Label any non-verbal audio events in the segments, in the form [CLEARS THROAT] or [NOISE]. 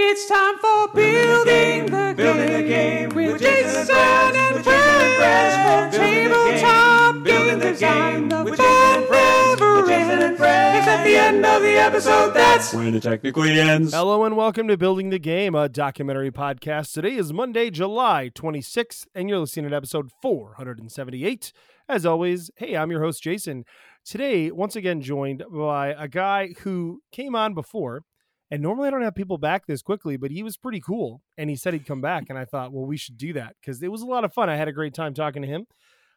It's time for building the, Building the game game with with Jason Jason and Brad, and with Jason and Brad, Brad. building the game, Tabletop building game the design. game The with Jason and fun never with Jason and ends. It's at the end of the episode. That's When it technically ends. Hello and welcome to Building the Game, a documentary podcast. Today is Monday, July 26th, and you're listening to episode 478. As always, hey, I'm your host, Jason. Today, once again, joined by a guy who came on before. And normally I don't have people back this quickly, but he was pretty cool. And he said he'd come back. And I thought, well, we should do that because it was a lot of fun. I had a great time talking to him.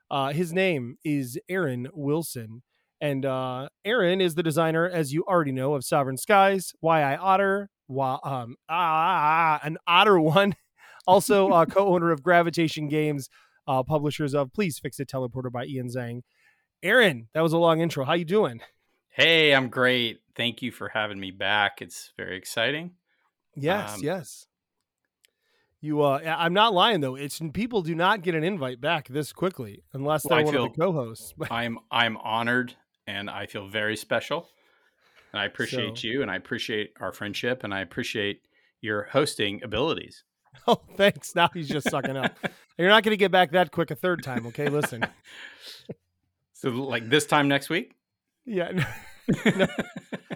Uh, his name is Aaron Wilson. And uh, Aaron is the designer, as you already know, of Sovereign Skies, Why I Otter, why, um, ah, an Otter one. [LAUGHS] Also, uh, [LAUGHS] co-owner of Gravitation Games, uh, publishers of Please Fix It Teleporter by Ian Zhang. Aaron, that was a long intro. How you doing? Hey, I'm great. Thank you for having me back. It's very exciting. Yes, Um, yes. You, uh, I'm not lying though. It's people do not get an invite back this quickly unless Well, they're I one of the co-hosts. I'm I'm honored and I feel very special. And I appreciate So- you and I appreciate our friendship and I appreciate your hosting abilities. [LAUGHS] oh, thanks. Now he's just sucking up. [LAUGHS] You're not going to get back that quick a third time. Okay, listen. So like this time next week? Yeah. [LAUGHS] no- no.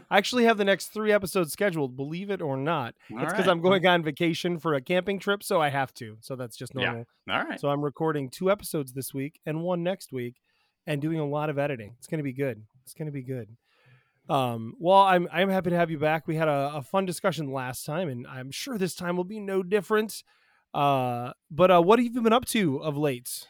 I actually have the next three episodes scheduled, believe it or not. All it's because right. I'm going on vacation for a camping trip, so I have to. So that's just Yeah. normal. All right. So I'm recording two episodes this week and one next week and doing a lot of editing. It's going to be good. It's going to be good. Um, well, I'm I'm happy to have you back. We had a, a fun discussion last time, and I'm sure this time will be no different. Uh, but uh, what have you been up to of late?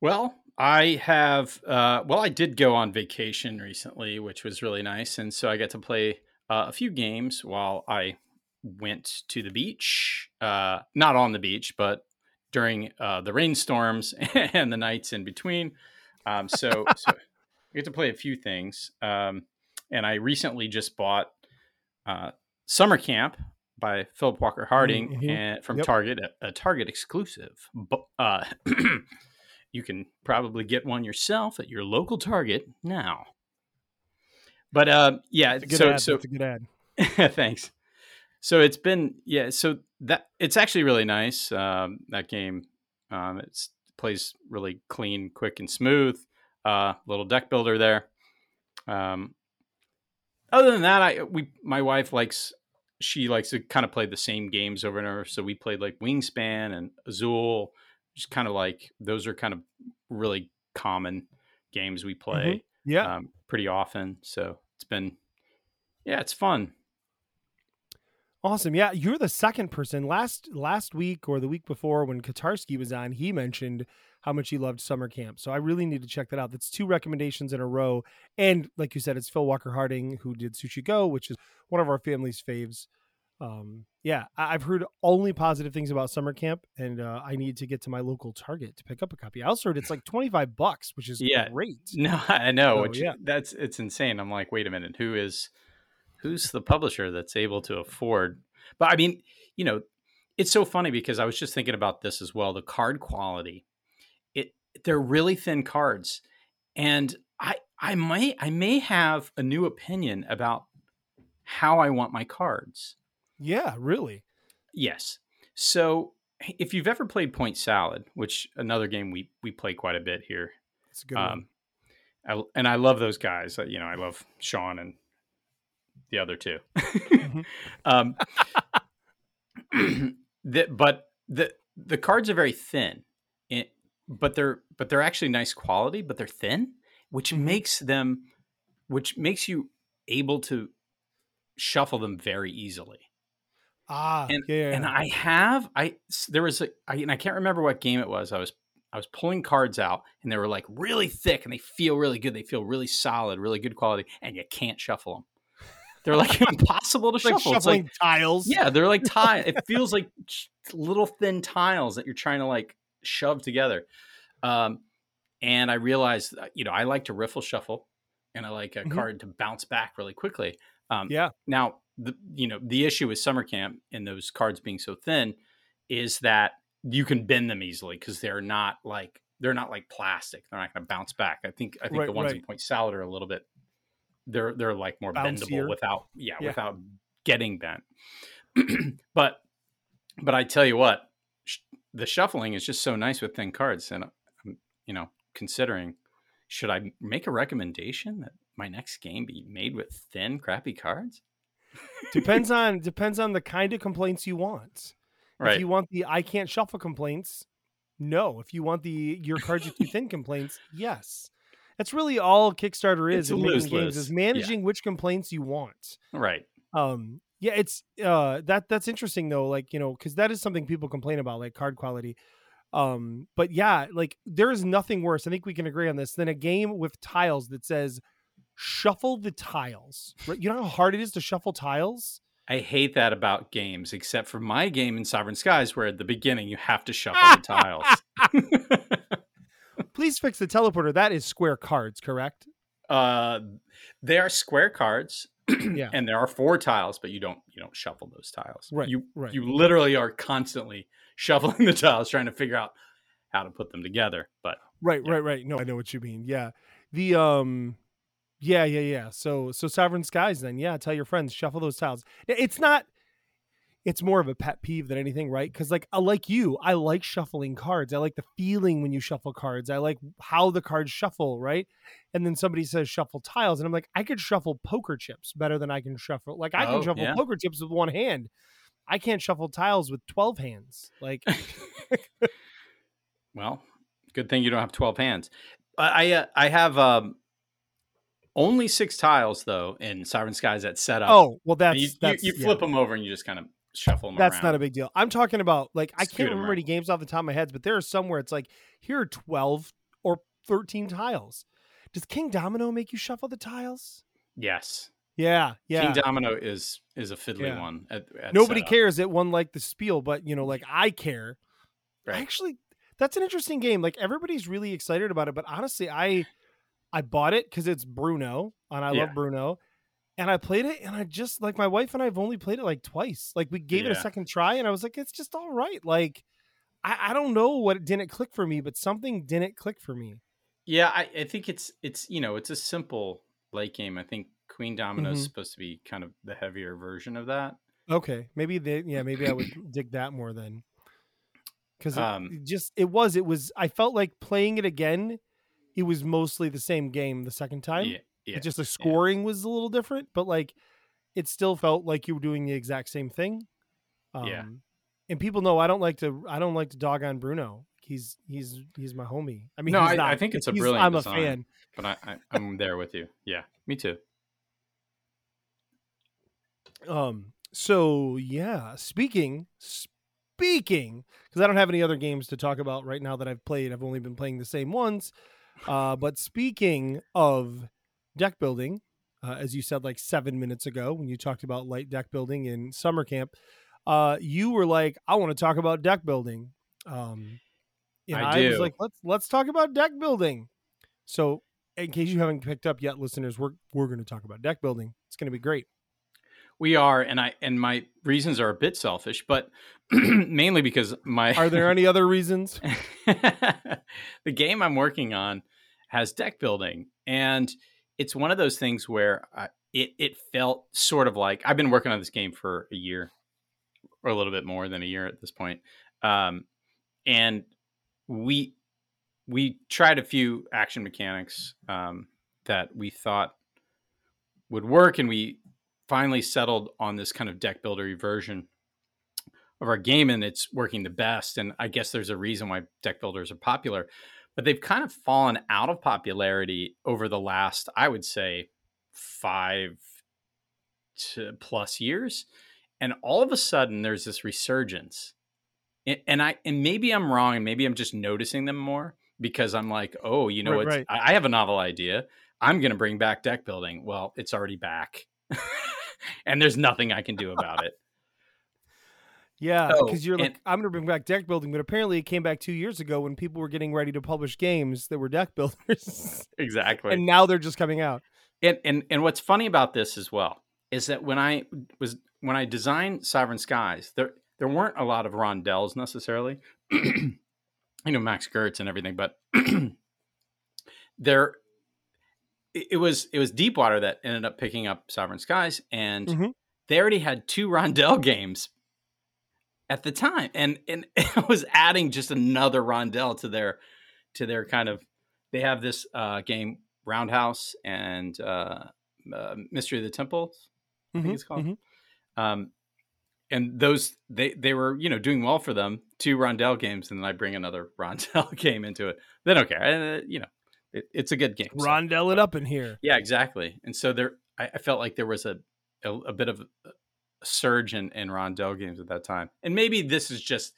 Well, I have. Uh, well, I did go on vacation recently, which was really nice, and so I got to play uh, a few games while I went to the beach. Uh, not on the beach, but during uh, the rainstorms [LAUGHS] and the nights in between. Um, so, [LAUGHS] so I get to play a few things. Um, and I recently just bought uh, Summer Camp by Philip Walker Harding Mhm. and from Yep. Target, a, a Target exclusive. Bu- uh, [CLEARS THROAT] [CLEARS THROAT] you can probably get one yourself at your local Target now. But uh, yeah, It's a good so ad. so That's a good ad. [LAUGHS] thanks. So it's been yeah. So that it's actually really nice. Um, that game, um, it plays really clean, quick, and smooth. Uh, little deck builder there. Um, other than that, I we my wife likes she likes to kind of play the same games over and over. So we played like Wingspan and Azul, just kind of like those are kind of really common games we play Yeah. um, pretty often. So it's been yeah, it's fun. Awesome. Yeah, you're the second person last last week or the week before when Katarski was on, he mentioned how much he loved summer camp. So I really need to check that out. That's two recommendations in a row. And like you said, it's Phil Walker Harding who did Sushi Go, which is one of our family's faves. Um, yeah, I- I've heard only positive things about summer camp, and uh, I need to get to my local Target to pick up a copy. I also heard it's like 25 bucks, which is Yeah. great. No, [LAUGHS] I know. So, which, yeah. That's it's insane. I'm like, wait a minute, who is who's the publisher that's able to afford? But I mean, you know, it's so funny because I was just thinking about this as well. The card quality, it they're really thin cards, and I I might I may have a new opinion about how I want my cards. Yeah, really. Yes. So if you've ever played Point Salad, which another game we we play quite a bit here, It's a good one. um, I, and I love those guys. Uh, You know, I love Sean and the other two. Mm-hmm. [LAUGHS] um, [CLEARS THROAT] the, but the the cards are very thin, it, but they're but they're actually nice quality, but they're thin, which Mm-hmm. makes them, which makes you able to shuffle them very easily Ah, and yeah. and I have I there was a I, and I can't remember what game it was. I was I was pulling cards out and they were like really thick and they feel really good. They feel really solid, really good quality, and you can't shuffle them. They're like [LAUGHS] impossible to It's like shuffle. It's shuffling like tiles. yeah, they're like tile. [LAUGHS] it feels like little thin tiles that you're trying to like shove together. Um, and I realized, uh, you know, I like to riffle shuffle, and I like a Mhm. card to bounce back really quickly. Um, Yeah. Now, the you know the issue with summer camp and those cards being so thin is that you can bend them easily because they're not like they're not like plastic. They're not going to bounce back. I think I think Right, the ones in point salad are a little bit they're they're like more Bouncier. bendable without yeah, Yeah. without getting bent. [CLEARS THROAT] but but I tell you what, sh- the shuffling is just so nice with thin cards, and I'm you know considering should I make a recommendation that my next game be made with thin, crappy cards? Depends on depends on the kind of complaints you want. Right. If you want the I can't shuffle complaints, no. If you want the your cards are too thin complaints, yes. That's really all Kickstarter is in making games is Yeah. managing which complaints you want. right. Um yeah, it's uh that that's interesting though, like, you know, cuz that is something people complain about like card quality. Um but yeah, like there is nothing worse. I think we can agree on this than a game with tiles that says shuffle the tiles. Right? You know how hard it is to shuffle tiles? I hate that about games, except for my game in Sovereign Skies, where at the beginning you have to shuffle the tiles. [LAUGHS] [LAUGHS] Please fix the teleporter. That is square cards, correct? uh, they are square cards, [CLEARS THROAT] Yeah. and there are four tiles, but you don't you don't shuffle those tiles. Right, You right. you literally are constantly [LAUGHS] shuffling the tiles, trying to figure out how to put them together. But Right, Yeah. right, right. No, I know what you mean. Yeah. The um yeah, yeah, yeah. So so Sovereign Skies then. Yeah, tell your friends shuffle those tiles. It's not it's more of a pet peeve than anything, right? Cuz like I like you, I like shuffling cards. I like the feeling when you shuffle cards. I like how the cards shuffle, right? And then somebody says shuffle tiles and I'm like I could shuffle poker chips better than I can shuffle. Like I can Oh, shuffle yeah. poker chips with one hand. I can't shuffle tiles with 12 hands. Like [LAUGHS] well, good thing you don't have twelve hands. I I, uh, I have um, only six tiles though in Sovereign Skies that set up. oh, well And that's you, that's you, you yeah. flip them over and you just kind of shuffle them. That's around. not a big deal. I'm talking about like I Scoot can't remember any games off the top of my head, but there are some where it's like here are 12 or 13 tiles. Does Kingdomino make you shuffle the tiles? yes. Yeah, yeah. Kingdomino is is a fiddly Yeah. one. At, at Nobody setup. cares that one like the spiel, but you know, like I care. Right. Actually, that's an interesting game. Like everybody's really excited about it, but honestly, I I bought it because it's Bruno and I Yeah. love Bruno. And I played it and I just like my wife and I've only played it like twice. Like we gave it a second try and I was like, it's just all right. Like I, I don't know what didn't click for me, but something didn't click for me. Yeah, I, I think it's it's you know it's a simple late game. I think Queendomino is Mhm. supposed to be kind of the heavier version of that. Okay. Maybe they yeah, maybe I would [CLEARS THROAT] dig that more then. Cause Um, just it was, it was I felt like playing it again, it was mostly the same game the second time. yeah, yeah. It just the scoring was a little different, but like it still felt like you were doing the exact same thing. Um, Yeah. And people know I don't like to I don't like to dog on Bruno. He's he's he's my homie. I mean, No, he's I- not, I think it's a brilliant I'm design. a fan. but I, I I'm there with you. Yeah, me too. Um. So yeah, speaking speaking, because I don't have any other games to talk about right now that I've played. I've only been playing the same ones. Uh, but speaking of deck building, uh, as you said like seven minutes ago when you talked about light deck building in summer camp, uh, you were like, "I want to talk about deck building." Um, and I I, was like, "Let's let's talk about deck building." So, in case you haven't picked up yet, listeners, we're we're going to talk about deck building. It's going to be great. We are, and I and my reasons are a bit selfish, but [CLEARS THROAT] mainly because my Are there any other reasons? [LAUGHS] the game I'm working on has deck building, and it's one of those things where I, it it felt sort of like I've been working on this game for a year, or a little bit more than a year at this point, um, and we we tried a few action mechanics um, that we thought would work, and we finally settled on this kind of deck builder version of our game and it's working the best. And i guess there's a reason why deck builders are popular but they've kind of fallen out of popularity over the last i would say five to plus years. And all of a sudden there's this resurgence. And, and i and maybe i'm wrong and maybe i'm just noticing them more because i'm like oh you know Right, what right. I have a novel idea. I'm going to bring back deck building. Well it's already back [LAUGHS] and there's nothing i can do about it Yeah, because you're like, and- I'm going to bring back deck building, but apparently it came back two years ago when people were getting ready to publish games that were deck builders, [LAUGHS] exactly and now they're just coming out. and and and what's funny about this as well is that when I was when I designed Sovereign Skies, there there weren't a lot of rondels necessarily. [CLEARS THROAT] you know, Mac Gerdts and everything, but [CLEARS THROAT] there it it was it was Deepwater that ended up picking up Sovereign Skies, and Mhm. they already had two [LAUGHS] Rondel games at the time, and and [LAUGHS] it was adding just another Rondel to their to their kind of. They have this uh, game Roundhouse and uh, uh, Mystery of the Temples, I think Mhm, it's called. mhm. Um, and those they they were you know doing well for them. Two Rondel games, and then I bring another [LAUGHS] Rondel game into it. They don't care, uh, you know it, it's a good game. so- Rondel it up in here. yeah, exactly. And so there, I, I felt like there was a a, a bit of a surge in, in Rondel games at that time, and maybe this is just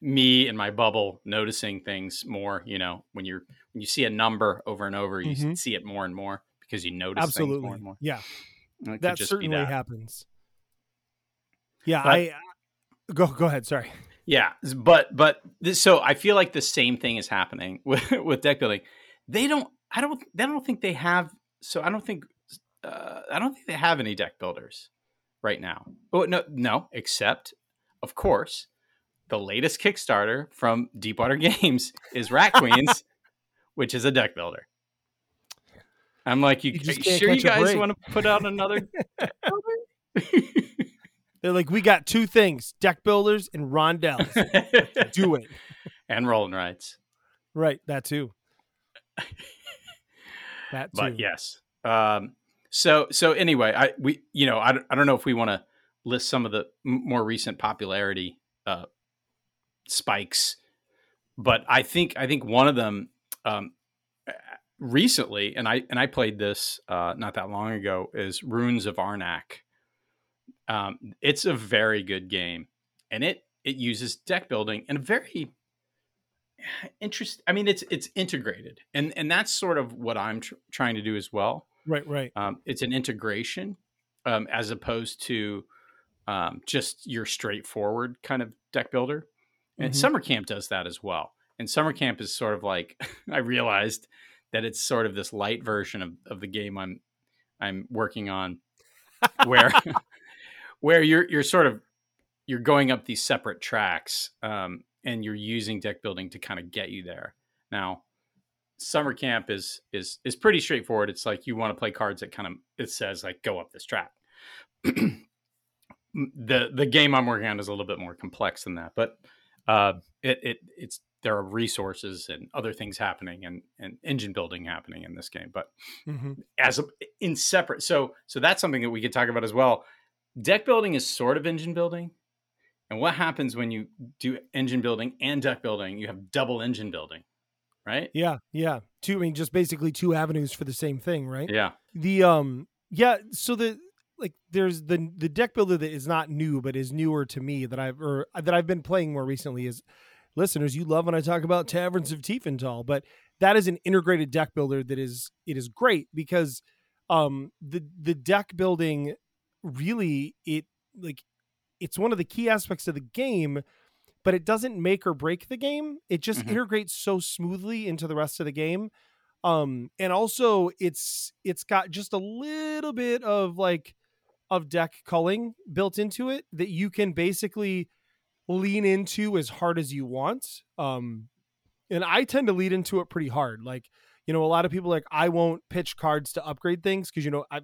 me and my bubble noticing things more. You know, when you're when you see a number over and over, you Mhm. see it more and more because you notice things more Absolutely. and more. Yeah, And that certainly that. happens. Yeah, But- I go go ahead. Sorry. Yeah, but but this, so I feel like the same thing is happening [LAUGHS] with with deck building. They don't. I don't. They don't think they have. So I don't think. Uh, I don't think they have any deck builders right now. Oh no, no. Except, of course, the latest Kickstarter from Deepwater [LAUGHS] Games is Rat Queens, [LAUGHS] which is a deck builder. I'm like, you, You sure you guys want to put out another [LAUGHS] deck builder? They're like, we got two things: deck builders and Rondels. Do it. and roll and writes. Right, that too. [LAUGHS] That too. but yes um so so anyway i we you know i, don't- I don't know if we want to list some of the m- more recent popularity uh spikes but i think i think one of them um recently and i and i played this uh not that long ago is Ruins of Arnak um it's a very good game and it it uses deck building in a very interest i mean it's it's integrated and and that's sort of what i'm tr- trying to do as well Right, right. um, it's an integration um, as opposed to um, just your straightforward kind of deck builder and Mhm. summer camp does that as well and summer camp is sort of like [LAUGHS] i realized that it's sort of this light version of, of the game i'm i'm working on where [LAUGHS] [LAUGHS] where you're you're sort of you're going up these separate tracks um, and you're using deck building to kind of get you there. Now, summer camp is is is pretty straightforward. It's like you want to play cards that kind of it says like go up this track. [CLEARS THROAT] the the game I'm working on is a little bit more complex than that, but uh, it it it's there are resources and other things happening and and engine building happening in this game, but hmm as a, in separate. So so that's something that we could talk about as well. Deck building is sort of engine building. And what happens when you do engine building and deck building? You have double engine building, right? Yeah, yeah. Two. I mean, just basically two avenues for the same thing, right? Yeah. The um, yeah. So the like, there's the the deck builder that is not new, but is newer to me that I've or that I've been playing more recently is listeners. You love when I talk about Taverns of Tiefenthal, but that is an integrated deck builder that is it is great because um the the deck building really it like it's one of the key aspects of the game but it doesn't make or break the game. It just Mhm. integrates so smoothly into the rest of the game. Um and also it's it's got just a little bit of like of deck culling built into it that you can basically lean into as hard as you want. Um and i tend to lead into it pretty hard. Like you know a lot of people like i won't pitch cards to upgrade things because you know i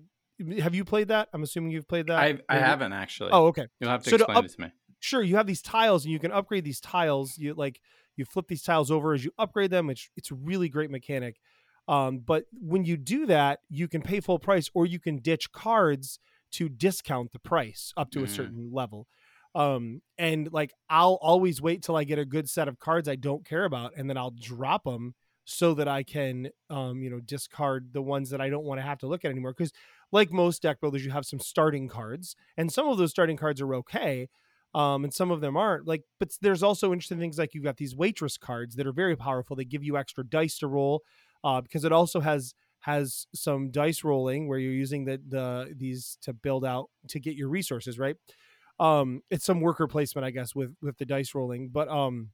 have you played that? I'm assuming you've played that I I haven't actually. oh okay. You'll have to So to explain up- it to me. sure you have these tiles and you can upgrade these tiles. You like you flip these tiles over as you upgrade them. It's it's a really great mechanic. Um, but when you do that you can pay full price or you can ditch cards to discount the price up to a Mm. certain level. Um, and like i'll always wait till i get a good set of cards i don't care about and then i'll drop them so that i can um, you know discard the ones that i don't want to have to look at anymore because like most deck builders you have some starting cards and some of those starting cards are okay um, and some of them aren't. Like, but there's also interesting things like you've got these waitress cards that are very powerful. They give you extra dice to roll uh, because it also has has some dice rolling where you're using the the these to build out to get your resources right. Um, it's some worker placement, I guess, with with the dice rolling, but um,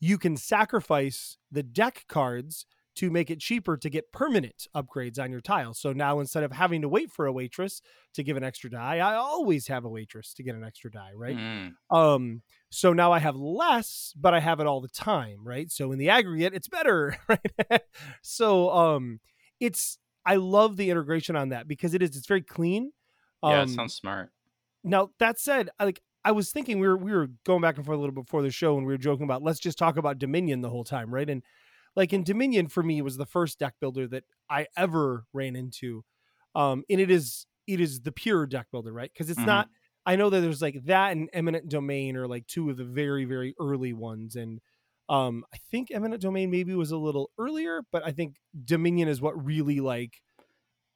you can sacrifice the deck cards to make it cheaper to get permanent upgrades on your tiles. So now instead of having to wait for a waitress to give an extra die, I always have a waitress to get an extra die, right? Mm. Um, so now I have less, but I have it all the time, right? So in the aggregate, it's better, [LAUGHS] right? so um, it's I love the integration on that because it is it's very clean. yeah, Um, it sounds smart. Now that said, I like I was thinking we were we were going back and forth a little before the show and we were joking about let's just talk about Dominion the whole time, right? And like in Dominion for me was the first deck builder that I ever ran into. Um and it is it is the pure deck builder, right? Because it's Mhm. not I know that there's like that and Eminent Domain are like two of the very, very early ones. And um I think Eminent Domain maybe was a little earlier, but I think Dominion is what really like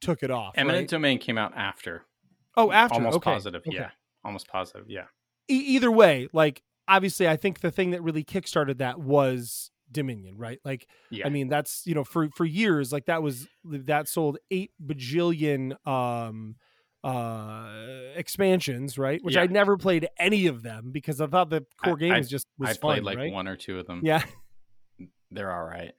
took it off. Eminent right? Domain came out after. Oh, after Almost okay. positive. okay. Yeah. Almost positive. Yeah. e- either way, like obviously, I think the thing that really kickstarted that was Dominion, right? Like, Yeah. I mean, that's you know, for for years, like that was that sold eight bajillion um uh expansions, right? Which Yeah. I never played any of them because I thought the core I- game I- was just was I fun, played like right? one or two of them. Yeah, They're all right.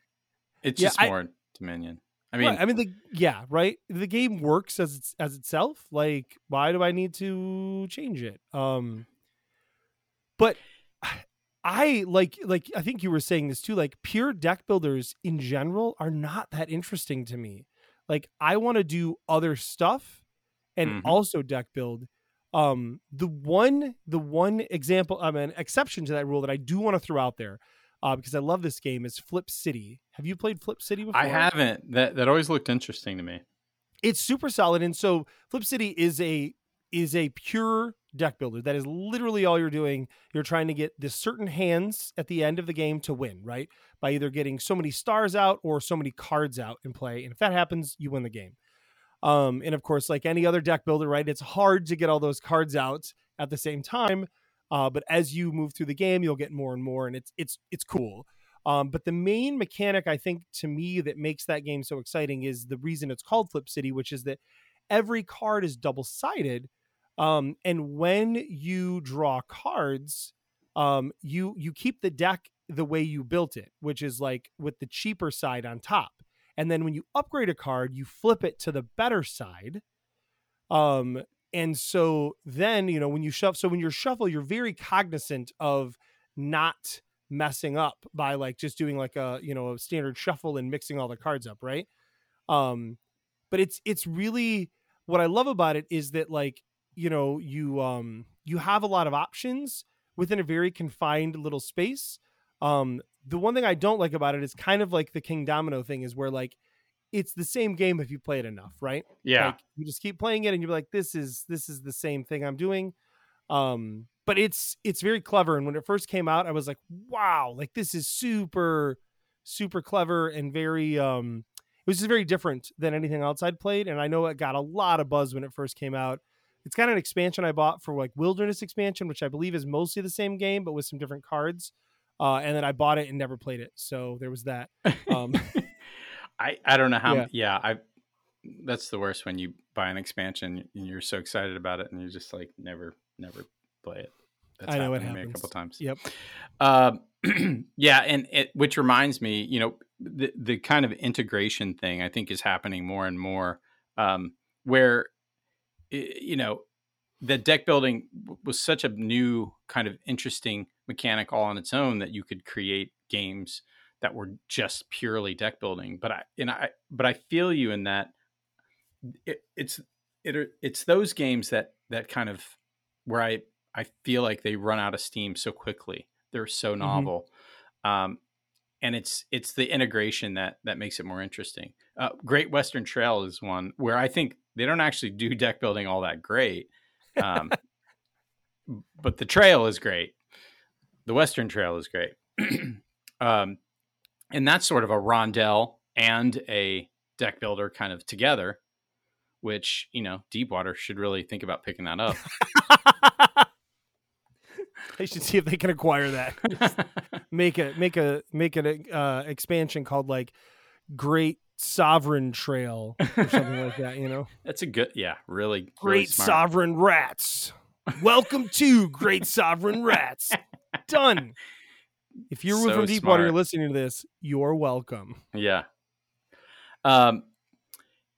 It's Yeah, just I- more Dominion. I mean, mean, I mean, the yeah, right. The game works as it's as itself. Like, why do I need to change it? Um, but I like like I think you were saying this too. Like, pure deck builders in general are not that interesting to me. Like, I want to do other stuff and Mhm. also deck build. Um, the one the one example, I mean, exception to that rule that I do want to throw out there. Uh, because I love this game is Flip City. Have you played Flip City before? I haven't. That that always looked interesting to me. it's super solid and so flip city is a is a pure deck builder. That is literally all you're doing. You're trying to get this certain hands at the end of the game to win right? By either getting so many stars out or so many cards out in play. And if that happens you win the game. Um and of course like any other deck builder right it's hard to get all those cards out at the same time. Uh, but as you move through the game you'll get more and more and it's it's it's cool. Um, but the main mechanic, I think, to me, that makes that game so exciting is the reason it's called Flip City, which is that every card is double sided, um, and when you draw cards, um, you you keep the deck the way you built it, which is like with the cheaper side on top, and then when you upgrade a card, you flip it to the better side. Um, and so then you know when you shuffle, so when you shuffle, you're very cognizant of not messing up by like just doing like a you know a standard shuffle and mixing all the cards up right um but it's it's really what i love about it is that like you know you um you have a lot of options within a very confined little space. Um the one thing i don't like about it is kind of like the Kingdomino thing is where like it's the same game if you play it enough right? Yeah. like you just keep playing it and you're like this is this is the same thing i'm doing. Um but it's it's very clever. And when it first came out i was like wow like this is super super clever and very um it was just very different than anything else i'd played. And i know it got a lot of buzz when it first came out it's of an expansion i bought for like wilderness expansion which i believe is mostly the same game but with some different cards uh and then i bought it and never played it so there was that um [LAUGHS] I I don't know how. Yeah. Yeah. I. That's the worst when you buy an expansion and you're so excited about it and you just like never never play it. That's I know it happened a couple times. yep Um, [CLEARS THROAT] yeah, and it, which reminds me, you know, the the kind of integration thing I think is happening more and more, um, where you know that deck building was such a new kind of interesting mechanic all on its own that you could create games that were just purely deck building. But I and I but I feel you in that it, it's it it's those games that that kind of where I I feel like they run out of steam so quickly. They're so novel, um, and it's it's the integration that that makes it more interesting. Uh, Great Western Trail is one where I think they don't actually do deck building all that great, um, [LAUGHS] but the trail is great. The Western Trail is great, [CLEARS THROAT] um, and that's sort of a rondel and a deck builder kind of together. Which you know, Deepwater should really think about picking that up. [LAUGHS] [LAUGHS] they should see if they can acquire that make a make a make an uh, expansion called like Great Sovereign Trail or something like that. You know, [LAUGHS] That's a good, yeah, really really Great smart. Sovereign Rats. Welcome to Great Sovereign Rats. Done. If you're So from Deepwater, you're listening to this. You're welcome. Yeah. Um,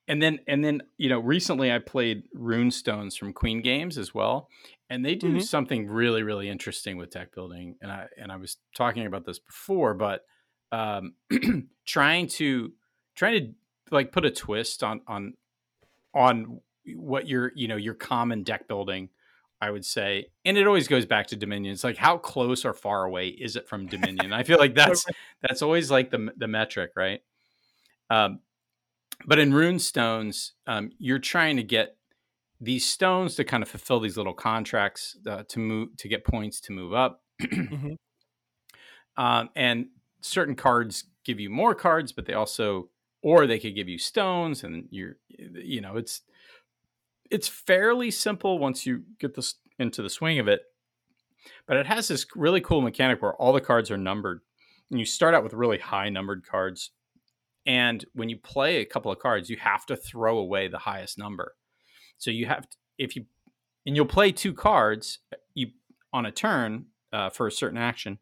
and then and then you know recently I played Runestones from Queen Games as well, and they do Mhm. something really really interesting with deck building. And I and I was talking about this before, but um, [CLEARS THROAT] trying to trying to like put a twist on on on what your you know your common deck building I would say, and it always goes back to Dominion. It's like how close or far away is it from Dominion? I feel like [LAUGHS] that's that's always like the the metric, right? Um, but in rune stones, um, you're trying to get these stones to kind of fulfill these little contracts uh, to move to get points to move up, mm-hmm. [CLEARS THROAT] um, and certain cards give you more cards, but they also or they could give you stones, and you're you know it's it's fairly simple once you get this into the swing of it. But it has this really cool mechanic where all the cards are numbered. And you start out with really high numbered cards. And when you play a couple of cards, you have to throw away the highest number. So you have to, if you and you'll play two cards you on a turn uh, for a certain action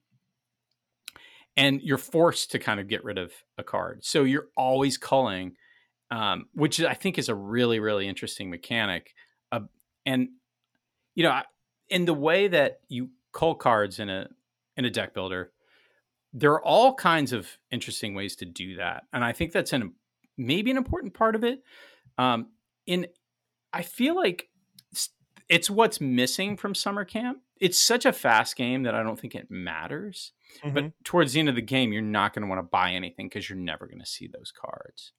and you're forced to kind of get rid of a card so you're always culling um, which I think is a really really interesting mechanic. Uh, and you know, in the way that you cull cards in a in a deck builder, there are all kinds of interesting ways to do that, and I think that's an maybe an important part of it. Um, in I feel like it's what's missing from summer camp. It's such a fast game that I don't think it matters. Mm-hmm. But towards the end of the game, you're not going to want to buy anything because you're never going to see those cards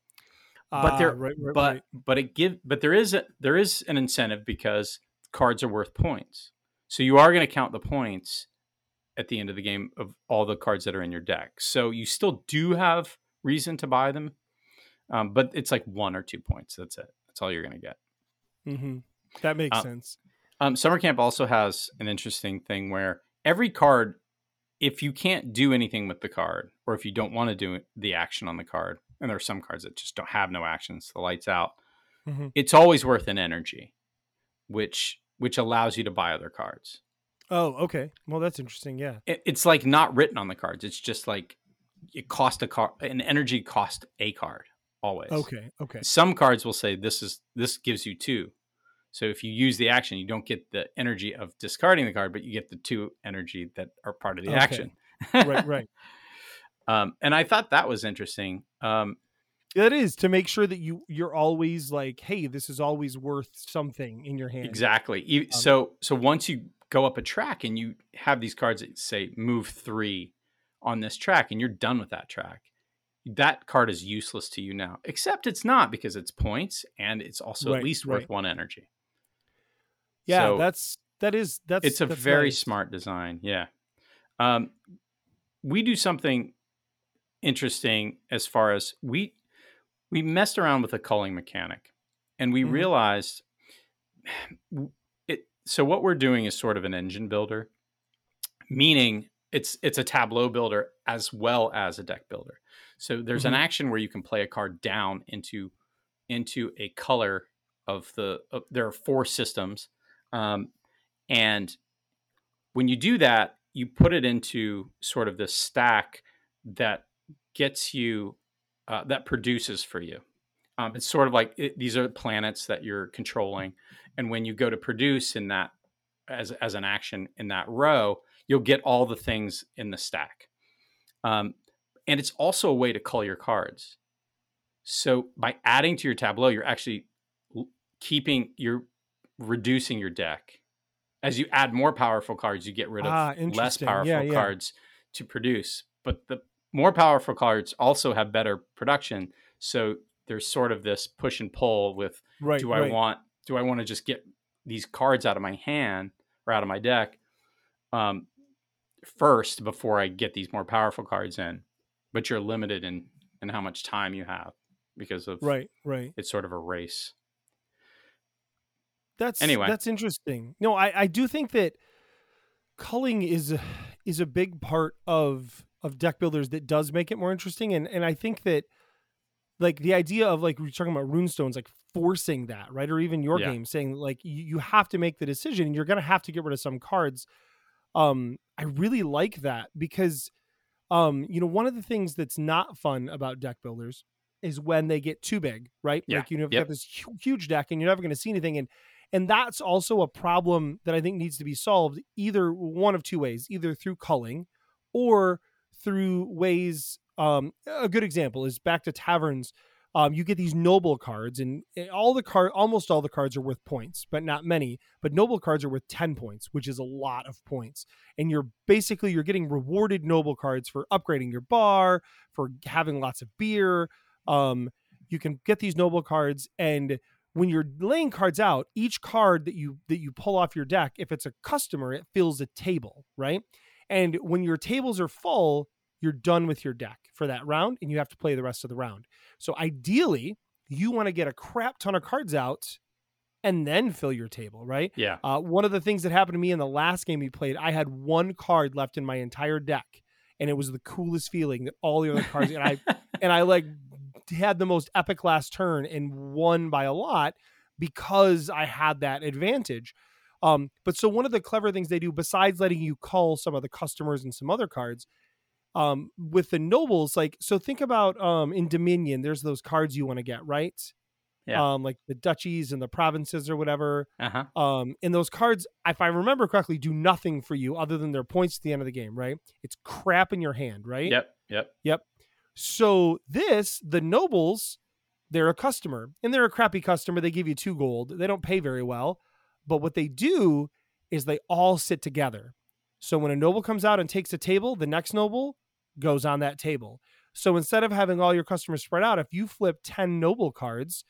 but there, uh, right, right, but right. but it give, but there is a, there is an incentive because cards are worth points. So you are going to count the points at the end of the game of all the cards that are in your deck. So you still do have reason to buy them, um, but it's like one or two points. That's it. That's all you're going to get. Mm-hmm. That makes uh, sense. Um, Summer Camp also has an interesting thing where every card, if you can't do anything with the card, or if you don't want to do the action on the card, and there are some cards that just don't have no actions the lights out mm-hmm. it's always worth an energy which which allows you to buy other cards oh okay well that's interesting yeah it, it's like not written on the cards it's just like it cost a card an energy cost a card always okay okay some cards will say this is this gives you two so if you use the action you don't get the energy of discarding the card but you get the two energy that are part of the okay. action right right [LAUGHS] um, and I thought that was interesting. Um, that is to make sure that you you're always like, hey, this is always worth something in your hand. Exactly. Um, so so once you go up a track and you have these cards that say move three on this track, and you're done with that track, that card is useless to you now. Except it's not because it's points and it's also right, at least worth one energy. Yeah, so that's that is that's it's a that's very nice. smart design. Yeah. Um, we do something interesting as far as we we messed around with a culling mechanic and we mm-hmm. realized it so what we're doing is sort of an engine builder meaning it's it's a tableau builder as well as a deck builder so there's mm-hmm. an action where you can play a card down into into a color of the of, there are four systems um, and when you do that you put it into sort of this stack that gets you uh, that produces for you. Um, it's sort of like it, these are planets that you're controlling, and when you go to produce in that as as an action in that row, you'll get all the things in the stack. Um, and it's also a way to cull your cards. So by adding to your tableau, you're actually keeping you're reducing your deck. As you add more powerful cards, you get rid of ah, less powerful yeah, yeah. cards to produce. But the more powerful cards also have better production. So there's sort of this push and pull with right, do I right. want do I want to just get these cards out of my hand or out of my deck um, first before I get these more powerful cards in. But you're limited in in how much time you have because of right, right. It's sort of a race. That's anyway. That's interesting. No, I I do think that culling is is a big part of of deck builders that does make it more interesting. And and I think that like the idea of like we're talking about runestones, like forcing that, right? Or even your yeah. game saying like you, you have to make the decision and you're gonna have to get rid of some cards. Um, I really like that because um, you know, one of the things that's not fun about deck builders is when they get too big, right? Yeah. Like you you've yep. got this huge deck and you're never going to see anything. And and that's also a problem that I think needs to be solved either one of two ways, either through culling or through ways um, a good example is back to taverns um, you get these noble cards, and eh, all the card, almost all the cards are worth points, but not many. But noble cards are worth ten points, which is a lot of points. And you're basically you're getting rewarded noble cards for upgrading your bar, for having lots of beer. Um, you can get these noble cards, and when you're laying cards out, each card that you that you pull off your deck, if it's a customer, it fills a table, right? And when your tables are full, you're done with your deck for that round and you have to play the rest of the round. So ideally, you want to get a crap ton of cards out and then fill your table, right? Yeah. Uh, one of the things that happened to me in the last game we played, I had one card left in my entire deck, and it was the coolest feeling that all the other cards and I [LAUGHS] and I like had the most epic last turn and won by a lot because I had that advantage. Um, but so one of the clever things they do, besides letting you cull some of the customers and some other cards, um, with the nobles, like so think about um in Dominion, there's those cards you want to get, right? Yeah. Um, like the duchies and the provinces or whatever. Uh huh. Um, and those cards, if I remember correctly, do nothing for you other than their points at the end of the game, right? It's crap in your hand, right? Yep. Yep. Yep. So this, the nobles, they're a customer, and they're a crappy customer. They give you two gold. They don't pay very well, but what they do is they all sit together. So when a noble comes out and takes a table, the next noble goes on that table. So instead of having all your customers spread out, if you flip 10 noble cards,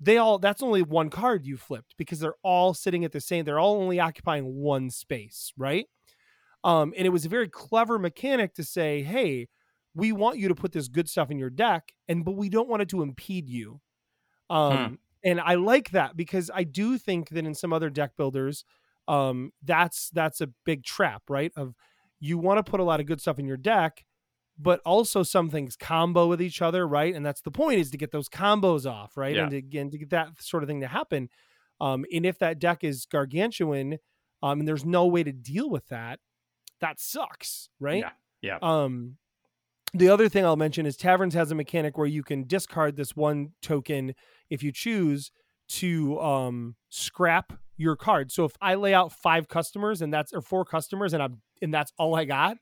they all that's only one card you flipped because they're all sitting at the same they're all only occupying one space, right? Um and it was a very clever mechanic to say, "Hey, we want you to put this good stuff in your deck and but we don't want it to impede you." Um and I like that because I do think that in some other deck builders um that's that's a big trap, right? Of you want to put a lot of good stuff in your deck, but also some things combo with each other, right? And that's the point is to get those combos off, right? Yeah. And to, again to get that sort of thing to happen. Um, and if that deck is gargantuan, um, and there's no way to deal with that, that sucks, right? Yeah. Yeah. Um, the other thing I'll mention is Taverns has a mechanic where you can discard this one token if you choose to um scrap your card. So if I lay out five customers and that's or four customers and I'm and that's all I got,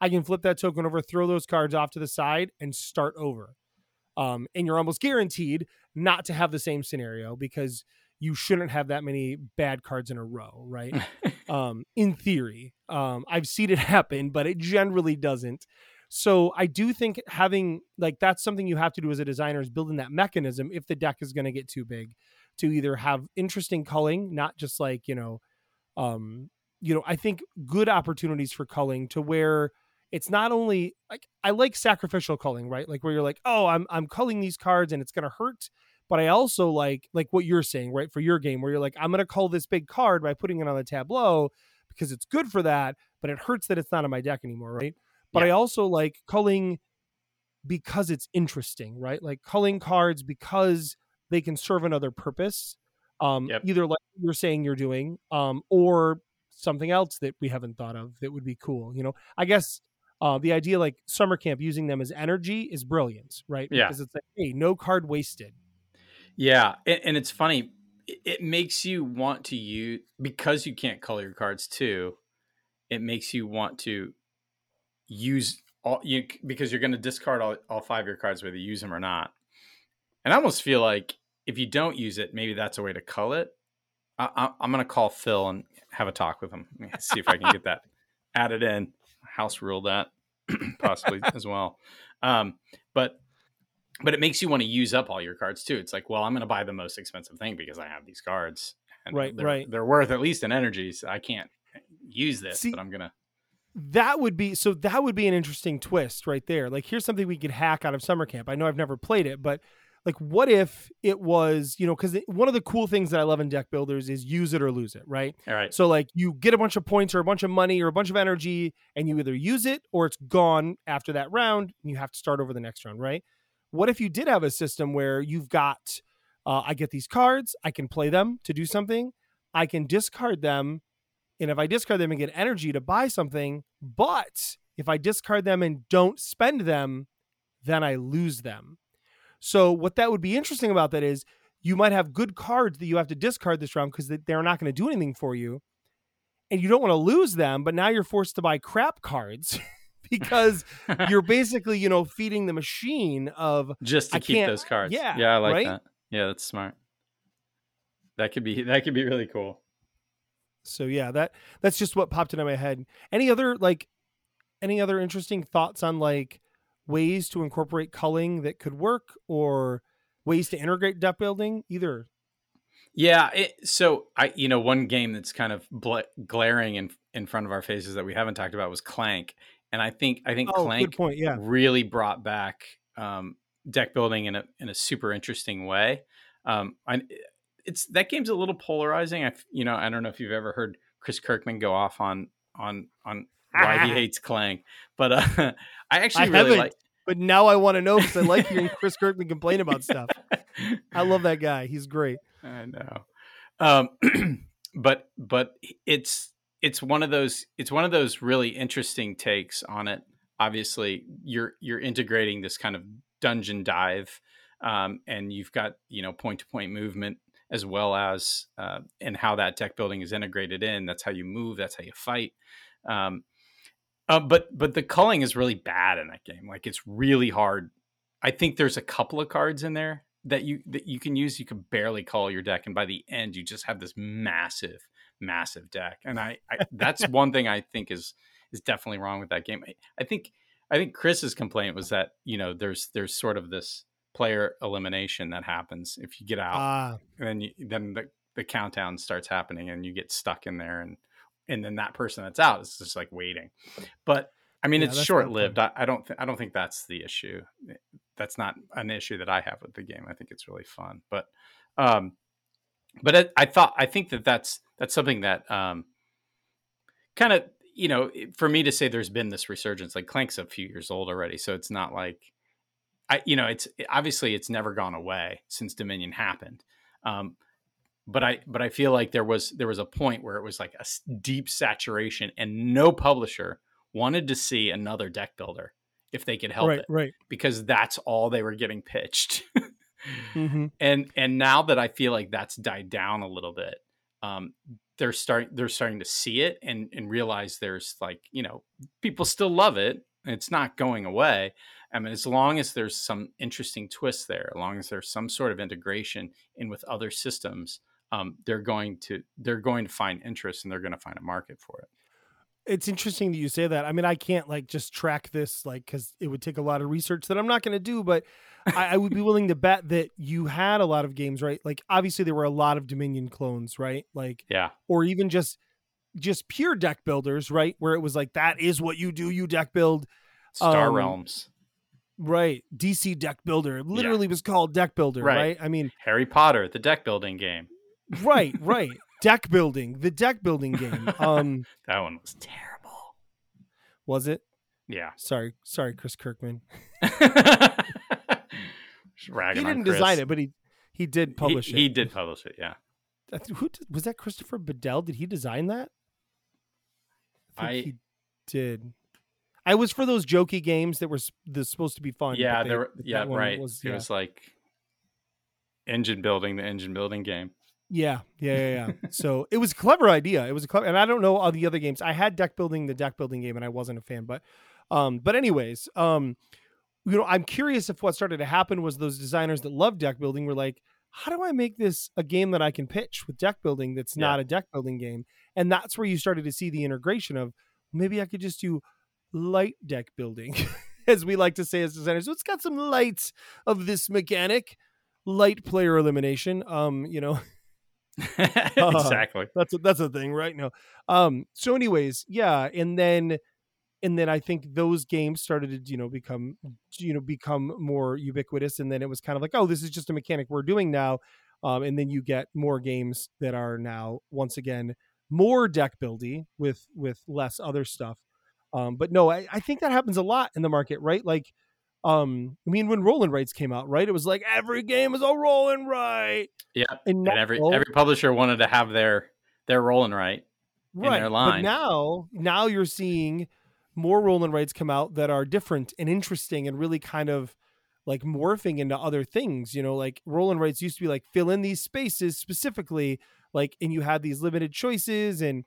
I can flip that token over, throw those cards off to the side, and start over. Um, and you're almost guaranteed not to have the same scenario because you shouldn't have that many bad cards in a row, right? [LAUGHS] um, in theory. Um, I've seen it [LAUGHS] happen, but it generally doesn't. So I do think having like that's something you have to do as a designer is building that mechanism if the deck is going to get too big to either have interesting culling, not just like, you know, um, you know, I think good opportunities for culling to where it's not only like I like sacrificial culling, right? Like where you're like, oh, I'm I'm culling these cards and it's gonna hurt. But I also like like what you're saying, right? For your game, where you're like, I'm gonna cull this big card by putting it on the tableau because it's good for that, but it hurts that it's not in my deck anymore, right? But Yeah. I also like culling because it's interesting, right? Like culling cards because they can serve another purpose. Um, Yep. either like you're saying you're doing, um, or something else that we haven't thought of that would be cool. You know, I guess uh, the idea like summer camp using them as energy is brilliant, right? Yeah. Because it's like, hey, no card wasted. Yeah, and, and it's funny. It, it makes you want to use because you can't color your cards too. It makes you want to use all you because you're going to discard all, all five of your cards whether you use them or not. And I almost feel like if you don't use it, maybe that's a way to cull it. I, I, I'm going to call Phil and have a talk with him. See if I can get that [LAUGHS] added in. House rule that [CLEARS THROAT] possibly [LAUGHS] as well. Um, but but it makes you want to use up all your cards too. It's like, well, I'm going to buy the most expensive thing because I have these cards. And Right, they're, right. They're worth at least an energy. So I can't use this, See- but I'm gonna. that would be so that would be an interesting twist right there like here's something we could hack out of summer camp i know i've never played it but like what if it was you know because one of the cool things that i love in deck builders is use it or lose it right All right. so like you get a bunch of points or a bunch of money or a bunch of energy and you either use it or it's gone after that round and you have to start over the next round right what if you did have a system where you've got uh, i get these cards i can play them to do something i can discard them and if I discard them and get energy to buy something, but if I discard them and don't spend them, then I lose them. So what that would be interesting about that is you might have good cards that you have to discard this round because they're not going to do anything for you. And you don't want to lose them, but now you're forced to buy crap cards [LAUGHS] because [LAUGHS] you're basically you know feeding the machine of just to I keep those cards. yeah, yeah, I like right? that. Yeah, that's smart. That could be that could be really cool. so yeah that that's just what popped into my head any other like any other interesting thoughts on like ways to incorporate culling that could work or ways to integrate deck building either Yeah, it, so I you know one game that's kind of bla glaring in in front of our faces that we haven't talked about was Clank, and I think I think oh Clank point yeah really brought back um, deck building in a in a super interesting way. Um, I, it's that game's a little polarizing. I you know I don't know if you've ever heard Chris Kirkman go off on on on why he [LAUGHS] hates Clank, but uh, [LAUGHS] I actually I really like. but now i want to know because i like hearing chris kirkman complain about stuff [LAUGHS] i love that guy he's great I know. Um, [CLEARS THROAT] but but it's it's one of those it's one of those really interesting takes on it. Obviously, you're you're integrating this kind of dungeon dive, um, and you've got you know point to point movement as well as uh, and how that deck building is integrated in. That's how you move. That's how you fight. Um, uh, but but the culling is really bad in that game. Like it's really hard. I think there's a couple of cards in there that you that you can use. You can barely cull your deck, and by the end, you just have this massive, massive deck. And I, I that's [LAUGHS] one thing I think is is definitely wrong with that game. I, I think I think Chris's complaint was that you know there's there's sort of this player elimination that happens if you get out, ah and then you, then the the countdown starts happening, and you get stuck in there, and and then that person that's out is just like waiting. But I mean, Yeah, it's short lived. I, I don't th- I don't think that's the issue. That's not an issue that I have with the game. I think it's really fun, but um, but I, I thought I think that that's that's something that um, kind of you know for me to say there's been this resurgence. Like Clank's a few years old already, so it's not like I you know it's obviously it's never gone away since Dominion happened. Um, but I but I feel like there was there was a point where it was like a deep saturation, and no publisher wanted to see another deck builder if they could help right it right because that's all they were getting pitched. hmm [LAUGHS] and and now that I feel like that's died down a little bit, um, they're starting they're starting to see it and and realize there's like you know people still love it. It's not going away. I mean, as long as there's some interesting twists there, as long as there's some sort of integration in with other systems, um, they're going to they're going to find interest and they're going to find a market for it. it's interesting that you say that. I mean, I can't like just track this like because it would take a lot of research that I'm not going to do. But I, I would be willing to bet that you had a lot of games, right? Like obviously there were a lot of Dominion clones, right? Like Yeah, or even just just pure deck builders, right? Where it was like that is what you do, you deck build, Star Um, Realms, right? DC deck builder it literally was called deck builder, Right. right? I mean, Harry Potter, the deck building game. Right, right. deck building, the deck building game. [LAUGHS] Um, That one was terrible. was it? Yeah. Sorry, sorry, Chris Kirkman. [LAUGHS] He didn't design it, but he he did publish he, it. He did publish it. Yeah. Who did, was that? Christopher Bedell? Did he design that? think I- he did. I was for those jokey games that were supposed to be fun. yeah. they- There. Yeah. Right. Was, It was like engine building, the engine building game. Yeah, yeah, yeah, yeah. [LAUGHS] so it was a clever idea. It was a clever, and I don't know all the other games. I had deck building, the deck building game, and I wasn't a fan. But, um, but anyways, um, you know, I'm curious if what started to happen was those designers that love deck building were like, how do I make this a game that I can pitch with deck building that's Yeah. not a deck building game? And that's where you started to see the integration of maybe I could just do light deck building, [LAUGHS] as we like to say as designers. So it's got some lights of this mechanic, light player elimination. Um, you know, [LAUGHS] [LAUGHS] [LAUGHS] exactly. that's a, that's a thing, right? No. Um. So, anyways, yeah, and then, and then I think those games started to you know become you know become more ubiquitous, and then it was kind of like, oh, this is just a mechanic we're doing now. Um, and then you get more games that are now once again more deck buildy with with less other stuff. Um, but no, I, I think that happens a lot in the market, right? Like, um, I mean, when Roll and Writes came out, right? It was like every game is a Roll and Write, Yeah. and, And every every publisher wanted to have their their roll and write. in their line But now, now you're seeing more roll and writes come out that are different and interesting and really kind of like morphing into other things. You know, like roll and writes used to be like fill in these spaces specifically, like, and you had these limited choices and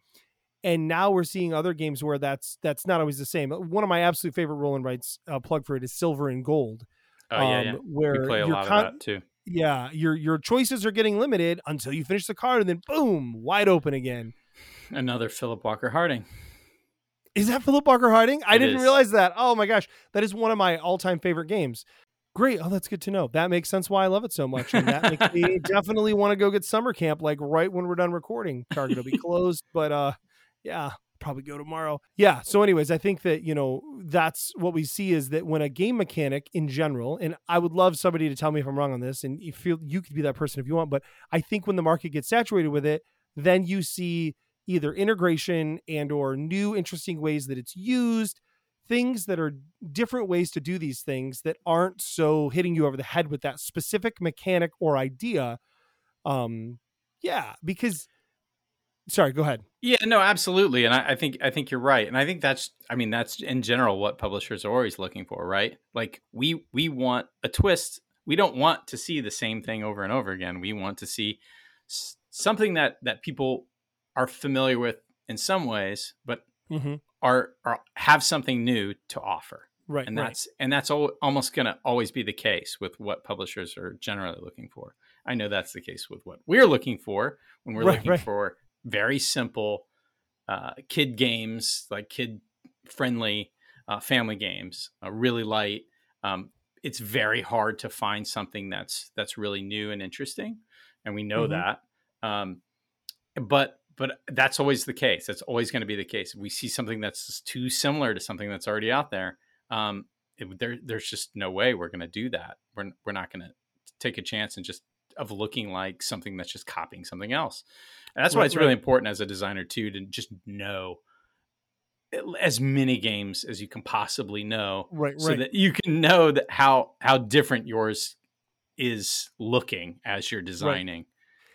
and now we're seeing other games where that's that's not always the same. One of my absolute favorite roll and writes uh, plug for it is Silver and Gold. Oh yeah, um, yeah. Where We play a your lot con- of that too. Yeah, your your choices are getting limited until you finish the card, and then boom, wide open again. Another Philip Walker Harding. Is that Philip Walker Harding? I It didn't is. realize that. Oh my gosh, that is one of my all-time favorite games. Great. Oh, that's good to know. That makes sense why I love it so much, and that makes me [LAUGHS] definitely want to go get summer camp like right when we're done recording. Target will be closed, but uh, yeah, probably go tomorrow. Yeah. So, anyways, I think that you know that's what we see is that when a game mechanic in general, and I would love somebody to tell me if I'm wrong on this, and you feel you could be that person if you want, but I think when the market gets saturated with it, then you see either integration and or new interesting ways that it's used things that are different ways to do these things that aren't so hitting you over the head with that specific mechanic or idea um yeah because sorry go ahead Yeah, no, absolutely, and I, I think I think you're right, and I think that's I mean that's in general what publishers are always looking for, right? Like we we want a twist. We don't want to see the same thing over and over again. We want to see something that that people are familiar with in some ways, but mm-hmm. are, are have something new to offer. right and right. that's and that's al- almost going to always be the case with what publishers are generally looking for. I know that's the case with what we're looking for when we're Right, looking right. for very simple uh, kid games, like kid friendly uh, family games, uh, really light. Um, it's very hard to find something that's that's really new and interesting, and we know Mhm. that. Um, but but that's always the case. That's always going to be the case. If we see something that's too similar to something that's already out there, um, it, there, there's just no way we're going to do that. We're, we're not going to take a chance and just of looking like something that's just copying something else. And that's why Right, it's really right. important as a designer too to just know as many games as you can possibly know, right so right that you can know that how how different yours is looking as you're designing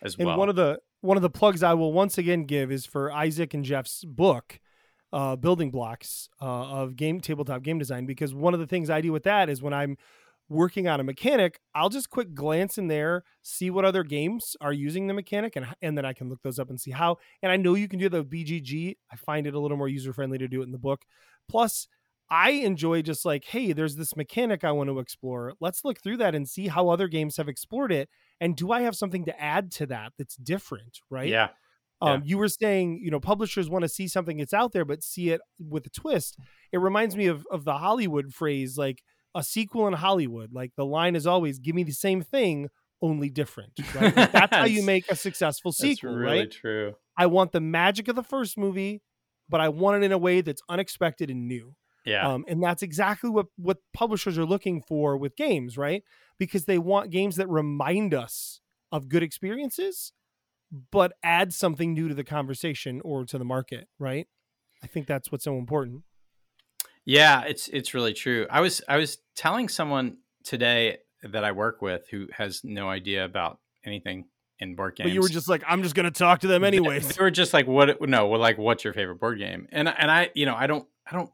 as and well. one of the one of the plugs i will once again give is for isaac and jeff's book uh, building blocks uh, of game tabletop game design because one of the things i do with that is when i'm working on a mechanic i'll just quick glance in there see what other games are using the mechanic and, and then i can look those up and see how and i know you can do the bgg i find it a little more user friendly to do it in the book. Plus i enjoy just like hey there's this mechanic i want to explore let's look through that and see how other games have explored it and do i have something to add to that that's different right? Yeah, um, you were saying you know publishers want to see something that's out there but see it with a twist. It reminds me of, of the hollywood phrase like a sequel in hollywood like the line is always give me the same thing only different right? Like, [LAUGHS] that's how you make a successful that's sequel really right true. i want the magic of the first movie but i want it in a way that's unexpected and new Yeah, um, and that's exactly what what publishers are looking for with games, right? Because they want games that remind us of good experiences, but add something new to the conversation or to the market, right? I think that's what's so important. Yeah, it's it's really true. I was I was telling someone today that I work with who has no idea about anything in board games. But you were just like, I'm just going to talk to them They- anyways. They, were just like, "What? No, well, like, what's your favorite board game?" And and I, you know, I don't, I don't,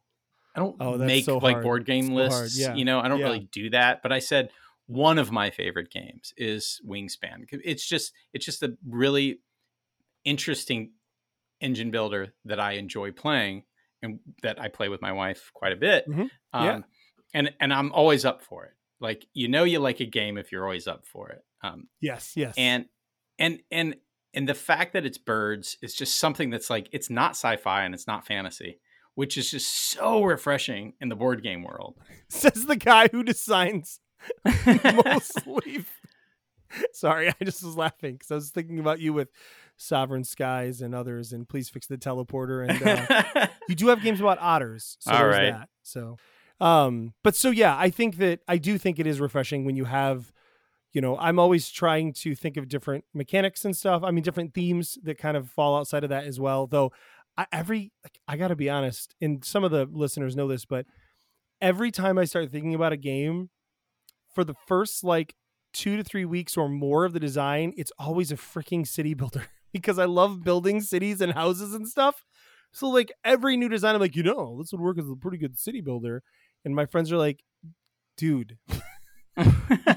I don't Oh, make so like hard. board game So lists. yeah. You know, I don't Yeah. really do that. But I said one of my favorite games is Wingspan. It's just it's just a really interesting engine builder that I enjoy playing and that I play with my wife quite a bit. Mhm. Um, Yeah. and and I'm always up for it. Like you know, you like a game if you're always up for it. Um, yes, yes. and and and and the fact that it's birds is just something that's like it's not sci-fi and it's not fantasy which is just so refreshing in the board game world [LAUGHS] says the guy who designs [LAUGHS] [LAUGHS] mostly. Sorry, I just was laughing because I was thinking about you with Sovereign Skies and others, and Please Fix the Teleporter. And uh, [LAUGHS] you do have games about otters, so All right. that. So, um, but so yeah, I think that I do think it is refreshing when you have, you know, I'm always trying to think of different mechanics and stuff. I mean, different themes that kind of fall outside of that as well. Though, I, every like, I got to be honest, and some of the listeners know this, but every time I start thinking about a game, for the first like two to three weeks or more of the design, it's always a freaking city builder [LAUGHS] because I love building cities and houses and stuff. So like every new design, I'm like, you know, this would work as a pretty good city builder. And my friends are like, dude,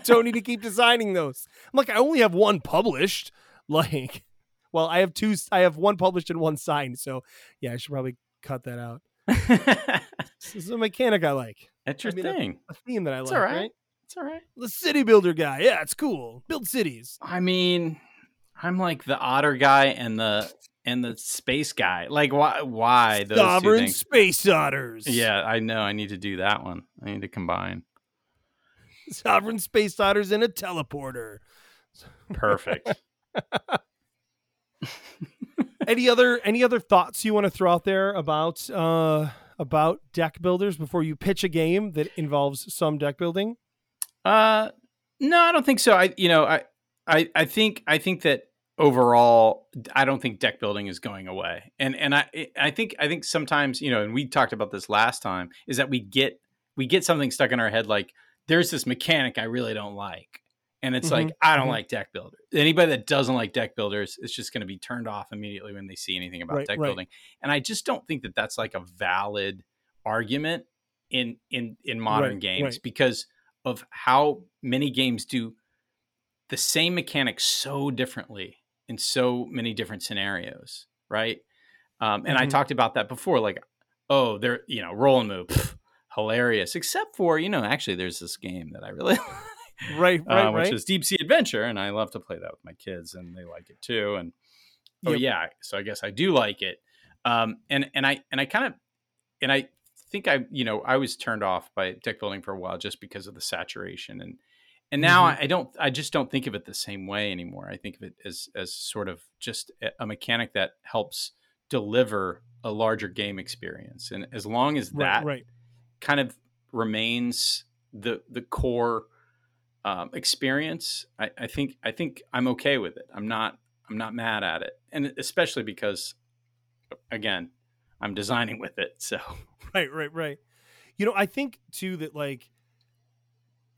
don't need to keep [LAUGHS] designing those. I'm like, I only have one published. [LAUGHS] Like, Well, I have two. I have one published and one signed. So yeah, I should probably cut that out. This is a mechanic I like. That's your I mean, a- thing. A theme that I It's like. all right. right? It's all right. The city builder guy. Yeah, it's cool. Build cities. I mean, I'm like the otter guy and the and the space guy. Like why why those two Sovereign things? space otters. Yeah, I know. I need to do that one. I need to combine. Sovereign space otters in a teleporter. Perfect. [LAUGHS] [LAUGHS] any other any other thoughts you want to throw out there about uh about deck builders before you pitch a game that involves some deck building? Uh, no, I don't think so. I, you know, I, I, I think, I think that overall, I don't think deck building is going away. And, and I, I think, I think sometimes, you know, and we talked about this last time, is that we get, we get something stuck in our head like there's this mechanic I really don't like. And it's like, I don't mhm. like deck builders. Anybody that doesn't like deck builders is just going to be turned off immediately when they see anything about Right, deck right. building. And I just don't think that that's like a valid argument in in in modern Right, games because of how many games do the same mechanic so differently in so many different scenarios, right? Um, and I Mhm. talked about that before, like, oh, they're you know roll and move, pff, hilarious. Except for you know, actually, there's this game that I really [LAUGHS] Right, right, uh, which right. is Deep Sea Adventure, and I love to play that with my kids, and they like it too. And oh Yep. yeah, so I guess I do like it. Um, and and I and I kind of and I think I you know I was turned off by deck building for a while just because of the saturation and and now Mhm. I, I don't I just don't think of it the same way anymore. I think of it as as sort of just a- a mechanic that helps deliver a larger game experience. And as long as that right, right. kind of remains the the core um, experience, I, I think I think I'm okay with it. I'm not I'm not mad at it, and especially because again, I'm designing with it. So Right, right, right. You know, I think too that like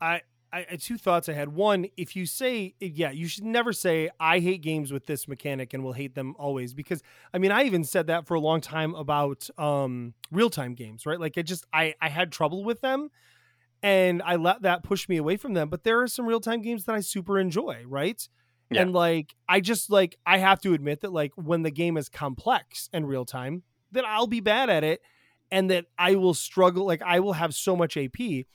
I I I- two thoughts I had. One, if you say yeah, you should never say I hate games with this mechanic and will hate them always because I mean, I even said that for a long time about um real-time games, right? Like I just I I had trouble with them and I let that push me away from them, but there are some real-time games that I super enjoy, right? Yeah. And like I just like I have to admit that like when the game is complex and real time, then I'll be bad at it and that I will struggle like I will have so much AP.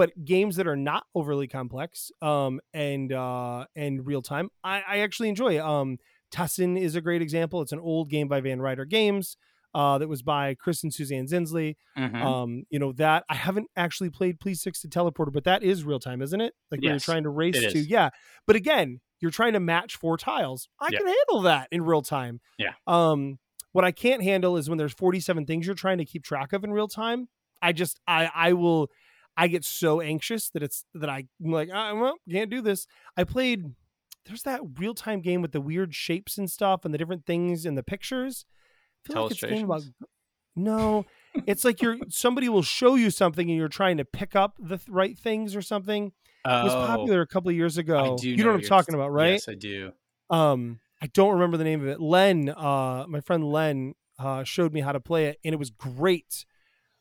But games that are not overly complex um and uh and real time, I, I actually enjoy. Um Tussin is a great example. It's an old game by Van Ryder Games. Uh, that was by Chris and Suzanne Zinsli. Mhm. Um, you know that I haven't actually played Please Fix the Teleporter, but that is real time, isn't it? Like when you're trying to race to yeah. But again, you're trying to match four tiles. I Yeah. can handle that in real time. Yeah. Um, what I can't handle is when there's 47 things you're trying to keep track of in real time. I just I I will I get so anxious that it's that I'm like I well, can't do this. I played there's that real time game with the weird shapes and stuff and the different things in the pictures. I feel like it's game about no, it's like you're somebody will show you something and you're trying to pick up the th- right things or something. It was Oh, popular a couple of years ago. do You know what I'm talking about, right? Yes, I do. Um, I don't remember the name of it. Len, uh, my friend Len, uh, showed me how to play it, and it was great.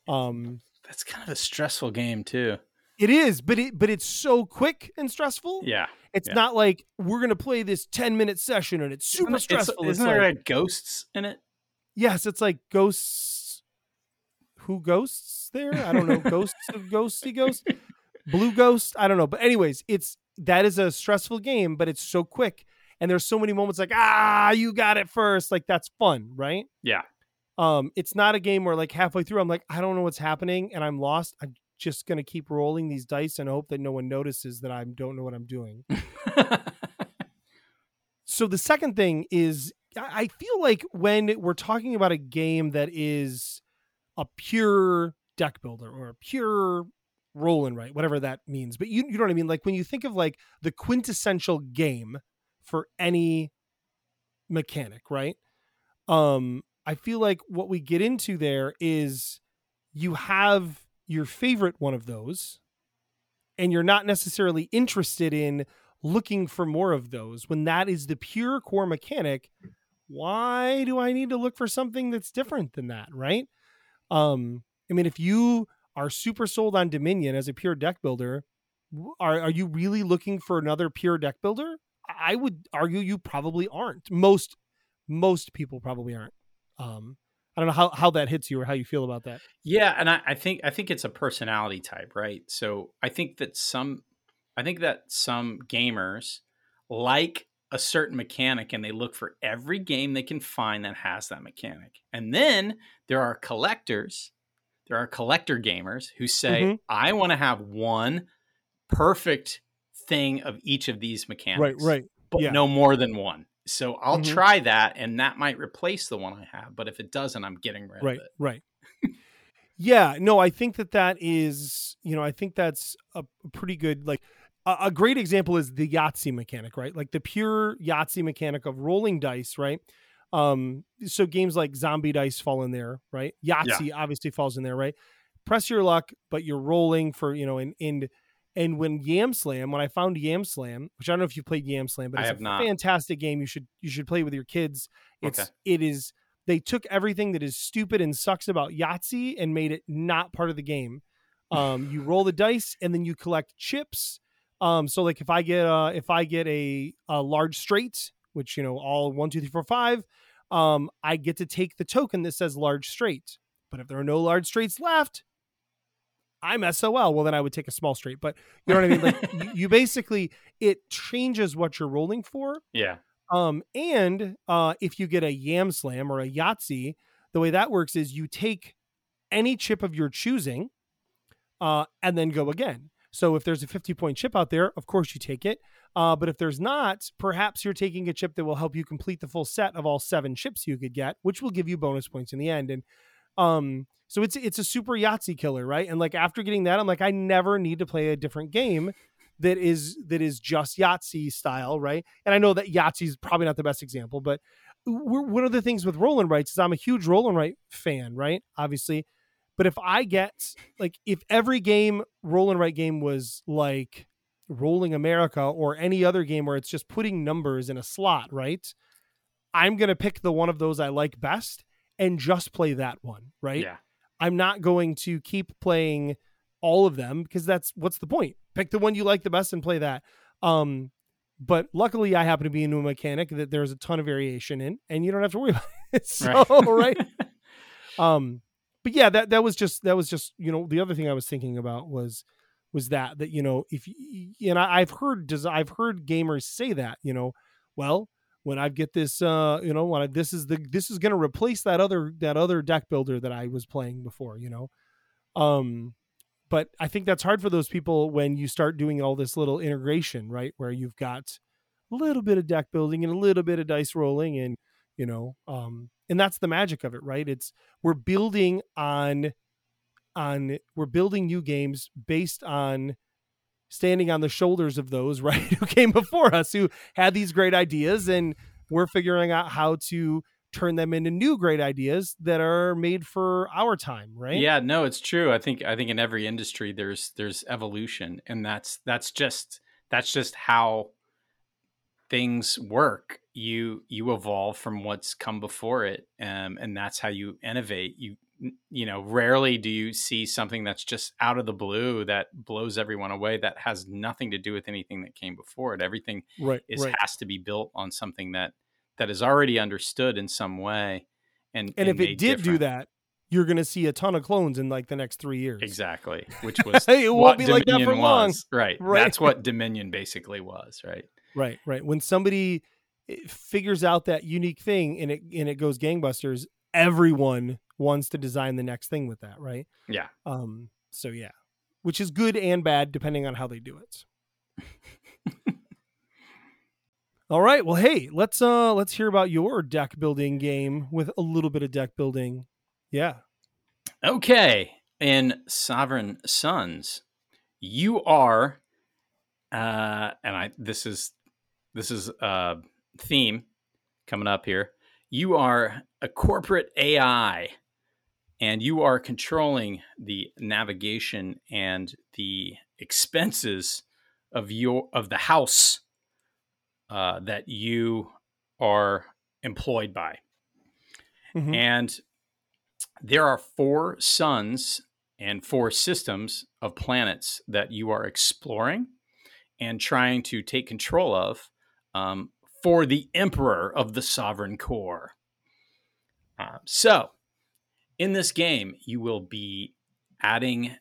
Um, That's kind of a stressful game too. it is, but it but it's so quick and stressful. Yeah, It's yeah. not like we're gonna play this 10 minute session and it's super it's- stressful. It's Isn't there like- like ghosts in it? yes, it's like ghosts. Who ghosts there? I don't know. [LAUGHS] ghosts of ghosty ghost, blue ghost. I don't know. But anyways, it's that is a stressful game, but it's so quick, and there's so many moments like ah, you got it first. Like that's fun, right? Yeah. Um, it's not a game where like halfway through I'm like I don't know what's happening and I'm lost. I'm just gonna keep rolling these dice and hope that no one notices that I don't know what I'm doing. [LAUGHS] So the second thing is I I feel like when we're talking about a game that is a pure deck builder or a pure roll and write, whatever that means. But you you know what I mean? Like when you think of like the quintessential game for any mechanic, right? Um, I feel like what we get into there is you have your favorite one of those, and you're not necessarily interested in looking for more of those. When that is the pure core mechanic why do i need to look for something that's different than that right? Um i mean if you are super sold on dominion as a pure deck builder are, are you really looking for another pure deck builder? I would argue you probably aren't. Most most people probably aren't. Um, I don't know how, how that hits you or how you feel about that. Yeah, and I, I think I think it's a personality type, right? So I think that some I think that some gamers like a certain mechanic and they look for every game they can find that has that mechanic. And then there are collectors, there are collector gamers who say, Mhm. I want to have one perfect thing of each of these mechanics. Right, right. But yeah. no more than one. So I'll Mhm. try that and that might replace the one I have. But if it doesn't, I'm getting rid right of it. right Right. [LAUGHS] yeah no i think that that is you know i think that's a, pretty good like a, a great example is the yahtzee mechanic right like the pure yahtzee mechanic of rolling dice right um so games like zombie dice fall in there right yahtzee obviously falls in there right press your luck but you're rolling for you know and and and when yam slam when i found yam slam which i don't know if you played yam slam but it's a not. fantastic game you should you should play with your kids it's Okay. it is they took everything that is stupid and sucks about Yahtzee and made it not part of the game. Um, you [LAUGHS] roll the dice and then you collect chips. Um, so like if I get uh if I get a, a large straight, which you know all one two three four five, um, I get to take the token that says large straight. But if there are no large straights left, I'm SOL. Well, then I would take a small straight. But you know what I mean? Like [LAUGHS] you, basically it changes what you're rolling for. Yeah. Um, and uh, if you get a Yam Slam or a Yahtzee, the way that works is you take any chip of your choosing uh, and then go again. So if there's a 50 point chip out there, of course you take it. Uh, but if there's not, perhaps you're taking a chip that will help you complete the full set of all seven chips you could get, which will give you bonus points in the end. And um, so it's it's a super Yahtzee killer, right? And like after getting that, I'm like, I never need to play a different game that is that is just Yahtzee style, right? And I know that Yahtzee is probably not the best example, but one of the things with roll and rights is I'm a huge roll and write fan, right? Obviously, but if I get like if every game roll and write game was like Rolling America or any other game where it's just putting numbers in a slot, right? I'm gonna pick the one of those I like best and just play that one, right? Yeah. I'm not going to keep playing all of them because that's what's the point? Pick the one you like the best and play that. Um, but luckily, I happen to be into a mechanic that there's a ton of variation in, and you don't have to worry [LAUGHS] about it. So, [LAUGHS] right? um, but yeah, that that was just that was just you know the other thing I was thinking about was was that that you know if you, and I, I've heard does I've heard gamers say that you know well when I get this uh you know when I, this is the this is going to replace that other that other deck builder that I was playing before you know? Um but I think that's hard for those people when you start doing all this little integration right where you've got a little bit of deck building and a little bit of dice rolling and you know um and that's the magic of it right? It's we're building on on we're building new games based on standing on the shoulders of those [LAUGHS] right who came before us who had these great ideas and we're figuring out how to turn them into new great ideas that are made for our time right Yeah, no, it's true. I think I think in every industry there's there's evolution and that's that's just that's just how things work. You you evolve from what's come before it um, and that's how you innovate. You you know, rarely do you see something that's just out of the blue that blows everyone away that has nothing to do with anything that came before it. Everything right is right has to be built on something that that is already understood in some way and and if it did do that you're going to see a ton of clones in like the next three years Exactly, which [LAUGHS] was hey, It won't be like that Dominion for long. Right. Right. That's what Dominion basically was. Right. Right, right. When somebody eh, figures out that unique thing and it and it goes gangbusters, everyone wants to design the next thing with that, right? Yeah. Um so yeah. Which is good and bad depending on how they do it. [LAUGHS] All right. Well, hey, let's uh let's hear about your deck building game with a little bit of deck building. Yeah. Okay. In Sovereign Sons, you are, uh, and I this is this is a theme coming up here. You are a corporate AI, and you are controlling the navigation and the expenses of your of the house uh, that you are employed by. Mhm. And there are four suns and four systems of planets that you are exploring and trying to take control of um, for the Emperor of the Sovereign Core. Uh, so, in this game, you will be adding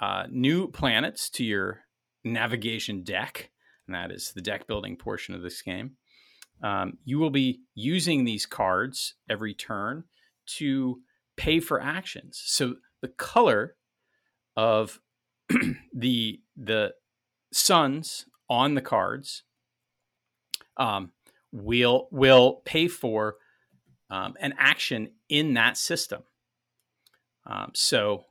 uh, new planets to your navigation deck, and that is the deck building portion of this game. Um, you will be using these cards every turn to pay for actions. So the color of [CLEARS THROAT] the the suns on the cards um, will will pay for um, an action in that system. Um, so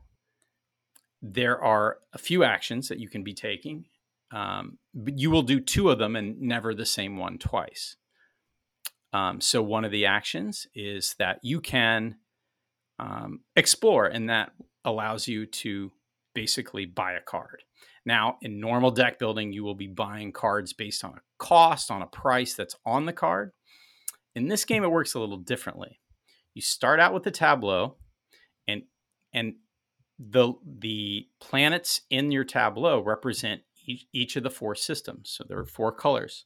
there are a few actions that you can be taking. Um, but you will do two of them and never the same one twice. Um, so one of the actions is that you can um, explore, and that allows you to basically buy a card. Now, in normal deck building, you will be buying cards based on a cost, on a price that's on the card. In this game, it works a little differently. You start out with the tableau, and the the planets in your tableau represent each, each of the four systems. So there are four colors.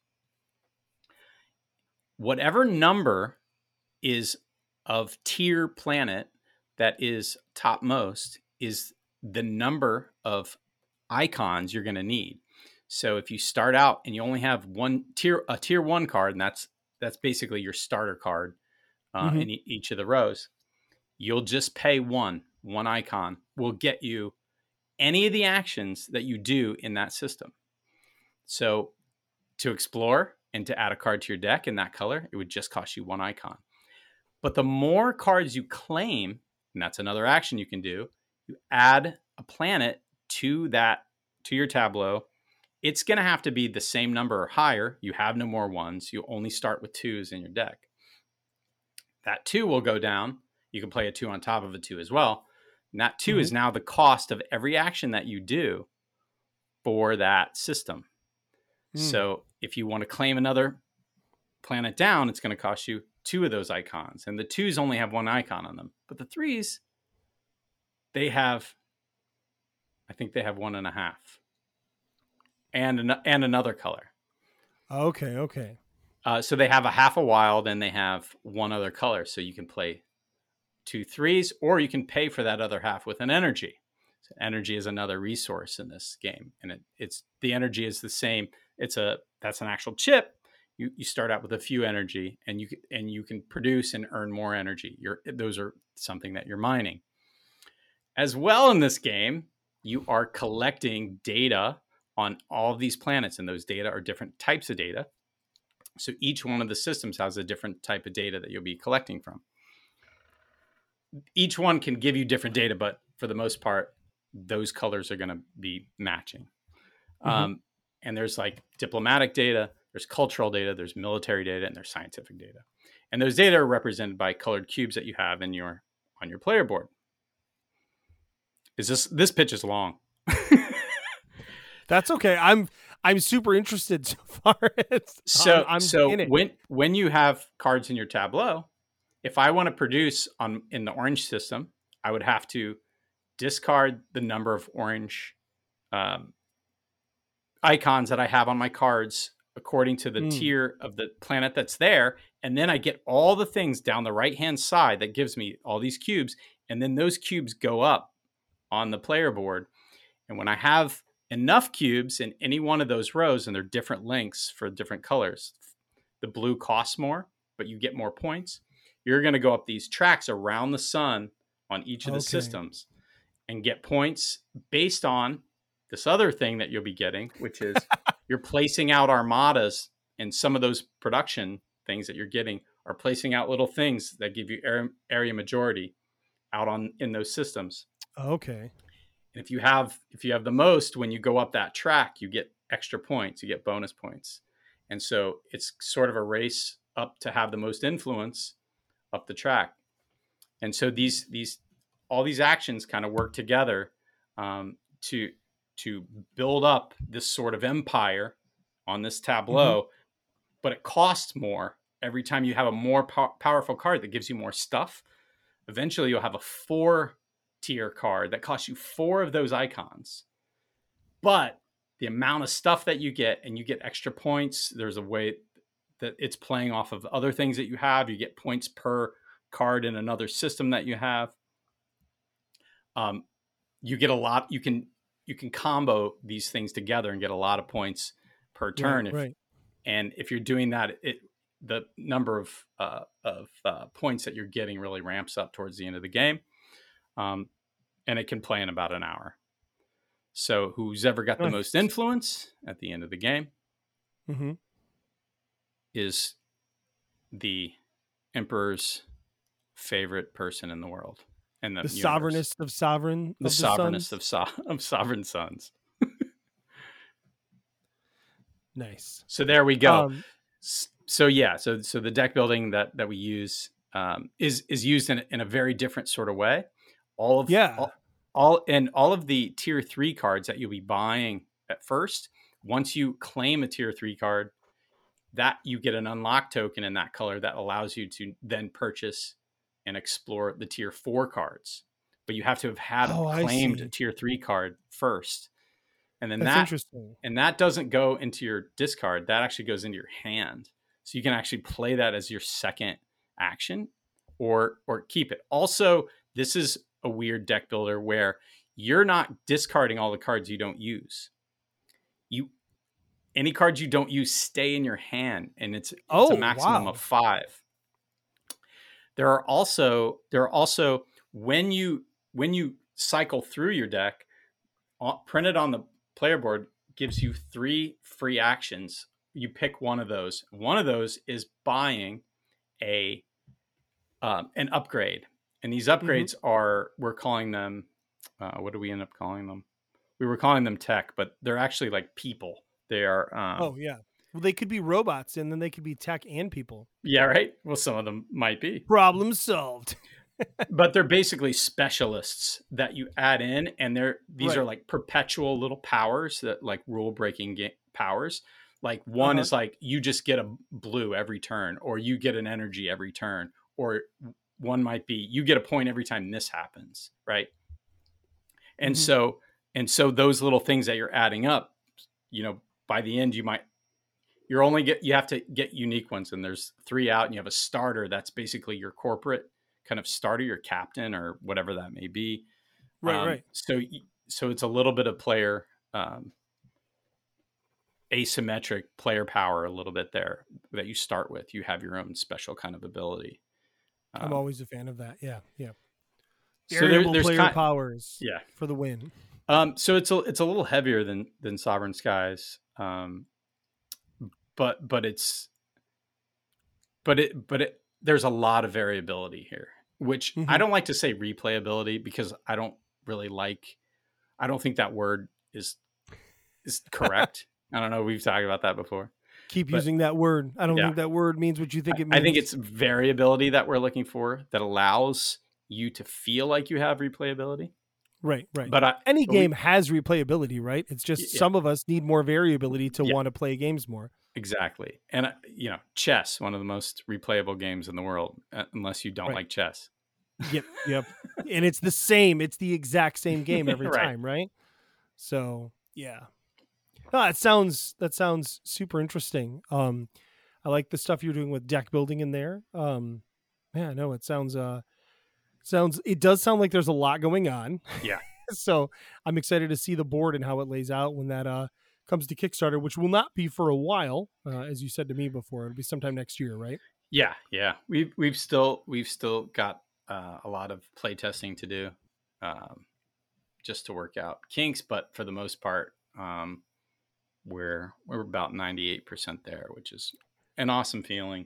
Whatever number is of tier planet that is topmost is the number of icons you're going to need. So if you start out and you only have one tier a tier 1 card and that's that's basically your starter card uh, mm-hmm. in each of the rows, you'll just pay one one icon will get you any of the actions that you do in that system. So to explore and to add a card to your deck in that color, it would just cost you one icon. But the more cards you claim, and that's another action you can do, you add a planet to that to your tableau. It's going to have to be the same number or higher. You have no more ones. You only start with twos in your deck. That two will go down. You can play a two on top of a two as well. And that 2 mm-hmm. is now the cost of every action that you do for that system. Mm. So if you want to claim another planet down, it's going to cost you two of those icons. And the twos only have one icon on them. But the threes, they have, I think they have one and a half. And, an, and another color. Okay, okay. Uh, so they have a half a wild and they have one other color. So you can play two threes, or you can pay for that other half with an energy. So energy is another resource in this game, and it, it's the energy is the same. It's a that's an actual chip. You, you start out with a few energy, and you and you can produce and earn more energy. Those are something that you're mining. As well in this game, you are collecting data on all these planets, and those data are different types of data. So each one of the systems has a different type of data that you'll be collecting from each one can give you different data, but for the most part, those colors are going to be matching. Mm-hmm. Um, and there's like diplomatic data, there's cultural data, there's military data, and there's scientific data. And those data are represented by colored cubes that you have in your on your player board. Is this this pitch is long? [LAUGHS] That's okay. I'm I'm super interested so far. [LAUGHS] so I'm, I'm so when when you have cards in your tableau, if I want to produce on in the orange system, I would have to discard the number of orange um, icons that I have on my cards according to the mm. tier of the planet that's there. And then I get all the things down the right hand side that gives me all these cubes. And then those cubes go up on the player board. And when I have enough cubes in any one of those rows, and they're different lengths for different colors, the blue costs more, but you get more points you're going to go up these tracks around the sun on each of the okay. systems and get points based on this other thing that you'll be getting, which is [LAUGHS] you're placing out armadas and some of those production things that you're getting are placing out little things that give you area, area majority out on in those systems. Okay. And if you have if you have the most when you go up that track, you get extra points, you get bonus points. And so it's sort of a race up to have the most influence up the track. And so these these all these actions kind of work together um, to to build up this sort of empire on this tableau, mm-hmm. but it costs more every time you have a more po- powerful card that gives you more stuff. Eventually, you'll have a four tier card that costs you four of those icons. But the amount of stuff that you get, and you get extra points, there's a way that it's playing off of other things that you have. You get points per card in another system that you have. Um, you get a lot. You can you can combo these things together and get a lot of points per turn. Right, if, right. And if you're doing that, it the number of uh, of uh, points that you're getting really ramps up towards the end of the game, um, and it can play in about an hour. So who's ever got the most influence at the end of the game hmm is the emperor's favorite person in the world and the, The sovereignest of sovereign. the of sovereignest sons? of so- of sovereign sons. Nice. So there we go. Um, so yeah, so so the deck building that that we use um, is is used in a- in a very different sort of way. All of Yeah. all, all and all of the tier three cards that you'll be buying at first. Once you claim a tier three card, that you get an unlock token in that color that allows you to then purchase and explore the tier four cards. But you have to have had Oh, I claimed a tier three card first, and then that's that interesting. and that doesn't go into your discard that actually goes into your hand so you can actually play that as your second action or or keep it also this is a weird deck builder where you're not discarding all the cards you don't use you any cards you don't use stay in your hand and it's, it's Oh, a maximum wow. of five. There are also there are also when you when you cycle through your deck printed on the player board gives you three free actions. You pick one of those. One of those is buying a um, an upgrade and these upgrades are we're calling them uh, what do we end up calling them? We were calling them tech but they're actually like people they are um, oh yeah. Well, they could be robots, and then they could be tech and people. yeah right well some of them might be Problem solved. [LAUGHS] but they're basically specialists that you add in and they're these are like perpetual little powers that like rule breaking ga- powers like one Uh-huh. is like you just get a blue every turn or you get an energy every turn or one might be you get a point every time this happens right and Mhm. so and so those little things that you're adding up you know by the end you might you're only get you have to get unique ones and there's three out and you have a starter that's basically your corporate kind of starter your captain or whatever that may be Right, Um, right. so so it's a little bit of player um, asymmetric player power a little bit there that you start with you have your own special kind of ability I'm Um, always a fan of that. Yeah, yeah. so there- there's player kind- powers. yeah For the win. Um, so it's a it's a little heavier than than Sovereign Skies, um, but but it's but it but it there's a lot of variability here, which I Mhm. don't like to say replayability because I don't really like I don't think that word is is correct. [LAUGHS] I don't know. We've talked about that before. Keep But- using that word. I don't Yeah. think that word means what you think it means. I think it's variability that we're looking for that allows you to feel like you have replayability. Right, right. But I, any but we- game has replayability, right? It's just yeah. some of us need more variability to Yeah. want to play games more. Exactly. And, uh, you know, chess, one of the most replayable games in the world, uh, unless you don't Right. like chess. Yep, yep. [LAUGHS] and it's the same. It's the exact same game every Right. time, right? So yeah. Oh, that sounds that sounds super interesting. Um, I like the stuff you're doing with deck building in there. Um, yeah, no, it sounds uh sounds it does sound like there's a lot going on. Yeah. [LAUGHS] so I'm excited to see the board and how it lays out when that uh comes to Kickstarter, which will not be for a while, uh, as you said to me before. It'll be sometime next year, right? Yeah. Yeah. We've, we've still, we've still got uh, a lot of play testing to do um, just to work out kinks. But for the most part, um, we're, we're about 98% there, which is an awesome feeling.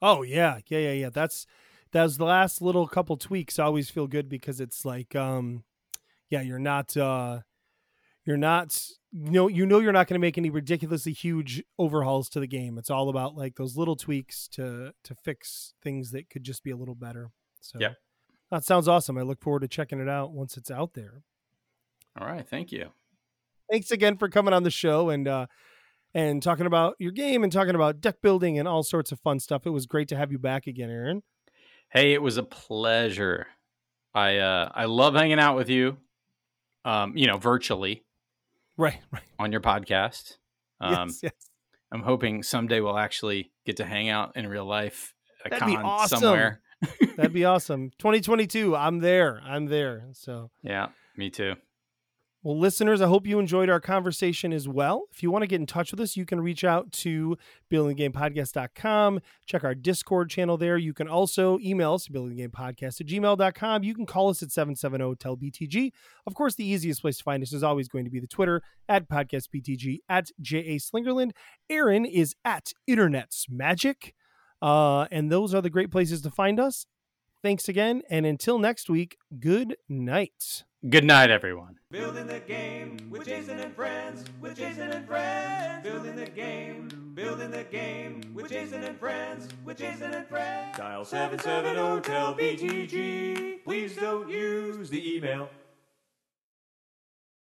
Oh yeah, yeah, yeah, yeah. That's that's the last little couple tweaks. Always feel good because it's like, um, yeah, you're not, uh, you're not, you know, you know, you're not going to make any ridiculously huge overhauls to the game. It's all about like those little tweaks to to fix things that could just be a little better. So Yeah. that sounds awesome. I look forward to checking it out once it's out there. All right. Thank you. Thanks again for coming on the show and uh, and talking about your game and talking about deck building and all sorts of fun stuff. It was great to have you back again, Aaron. Hey, it was a pleasure. I, uh, I love hanging out with you, um, you know, virtually Right, right. on your podcast. Um, yes, yes. I'm hoping someday we'll actually get to hang out in real life at a That'd be awesome. somewhere. [LAUGHS] That'd be awesome. 2022. I'm there. I'm there. So. Yeah, me too. Well, listeners, I hope you enjoyed our conversation as well. If you want to get in touch with us, you can reach out to buildinggamepodcast.com. Check our Discord channel there. You can also email us, buildinggamepodcast at gmail.com. You can call us at 770-TEL-BTG. Of course, the easiest place to find us is always going to be the Twitter at podcastbtg at J.A. Slingerland. Aaron is at Internet's Magic. Uh, and those are the great places to find us. Thanks again. And until next week, good night. Good night, everyone. Building the game with Jason and friends, with Jason and friends. Building the game, building the game with Jason and friends, with Jason and friends. Dial 770 tell BTG. Please don't use the email.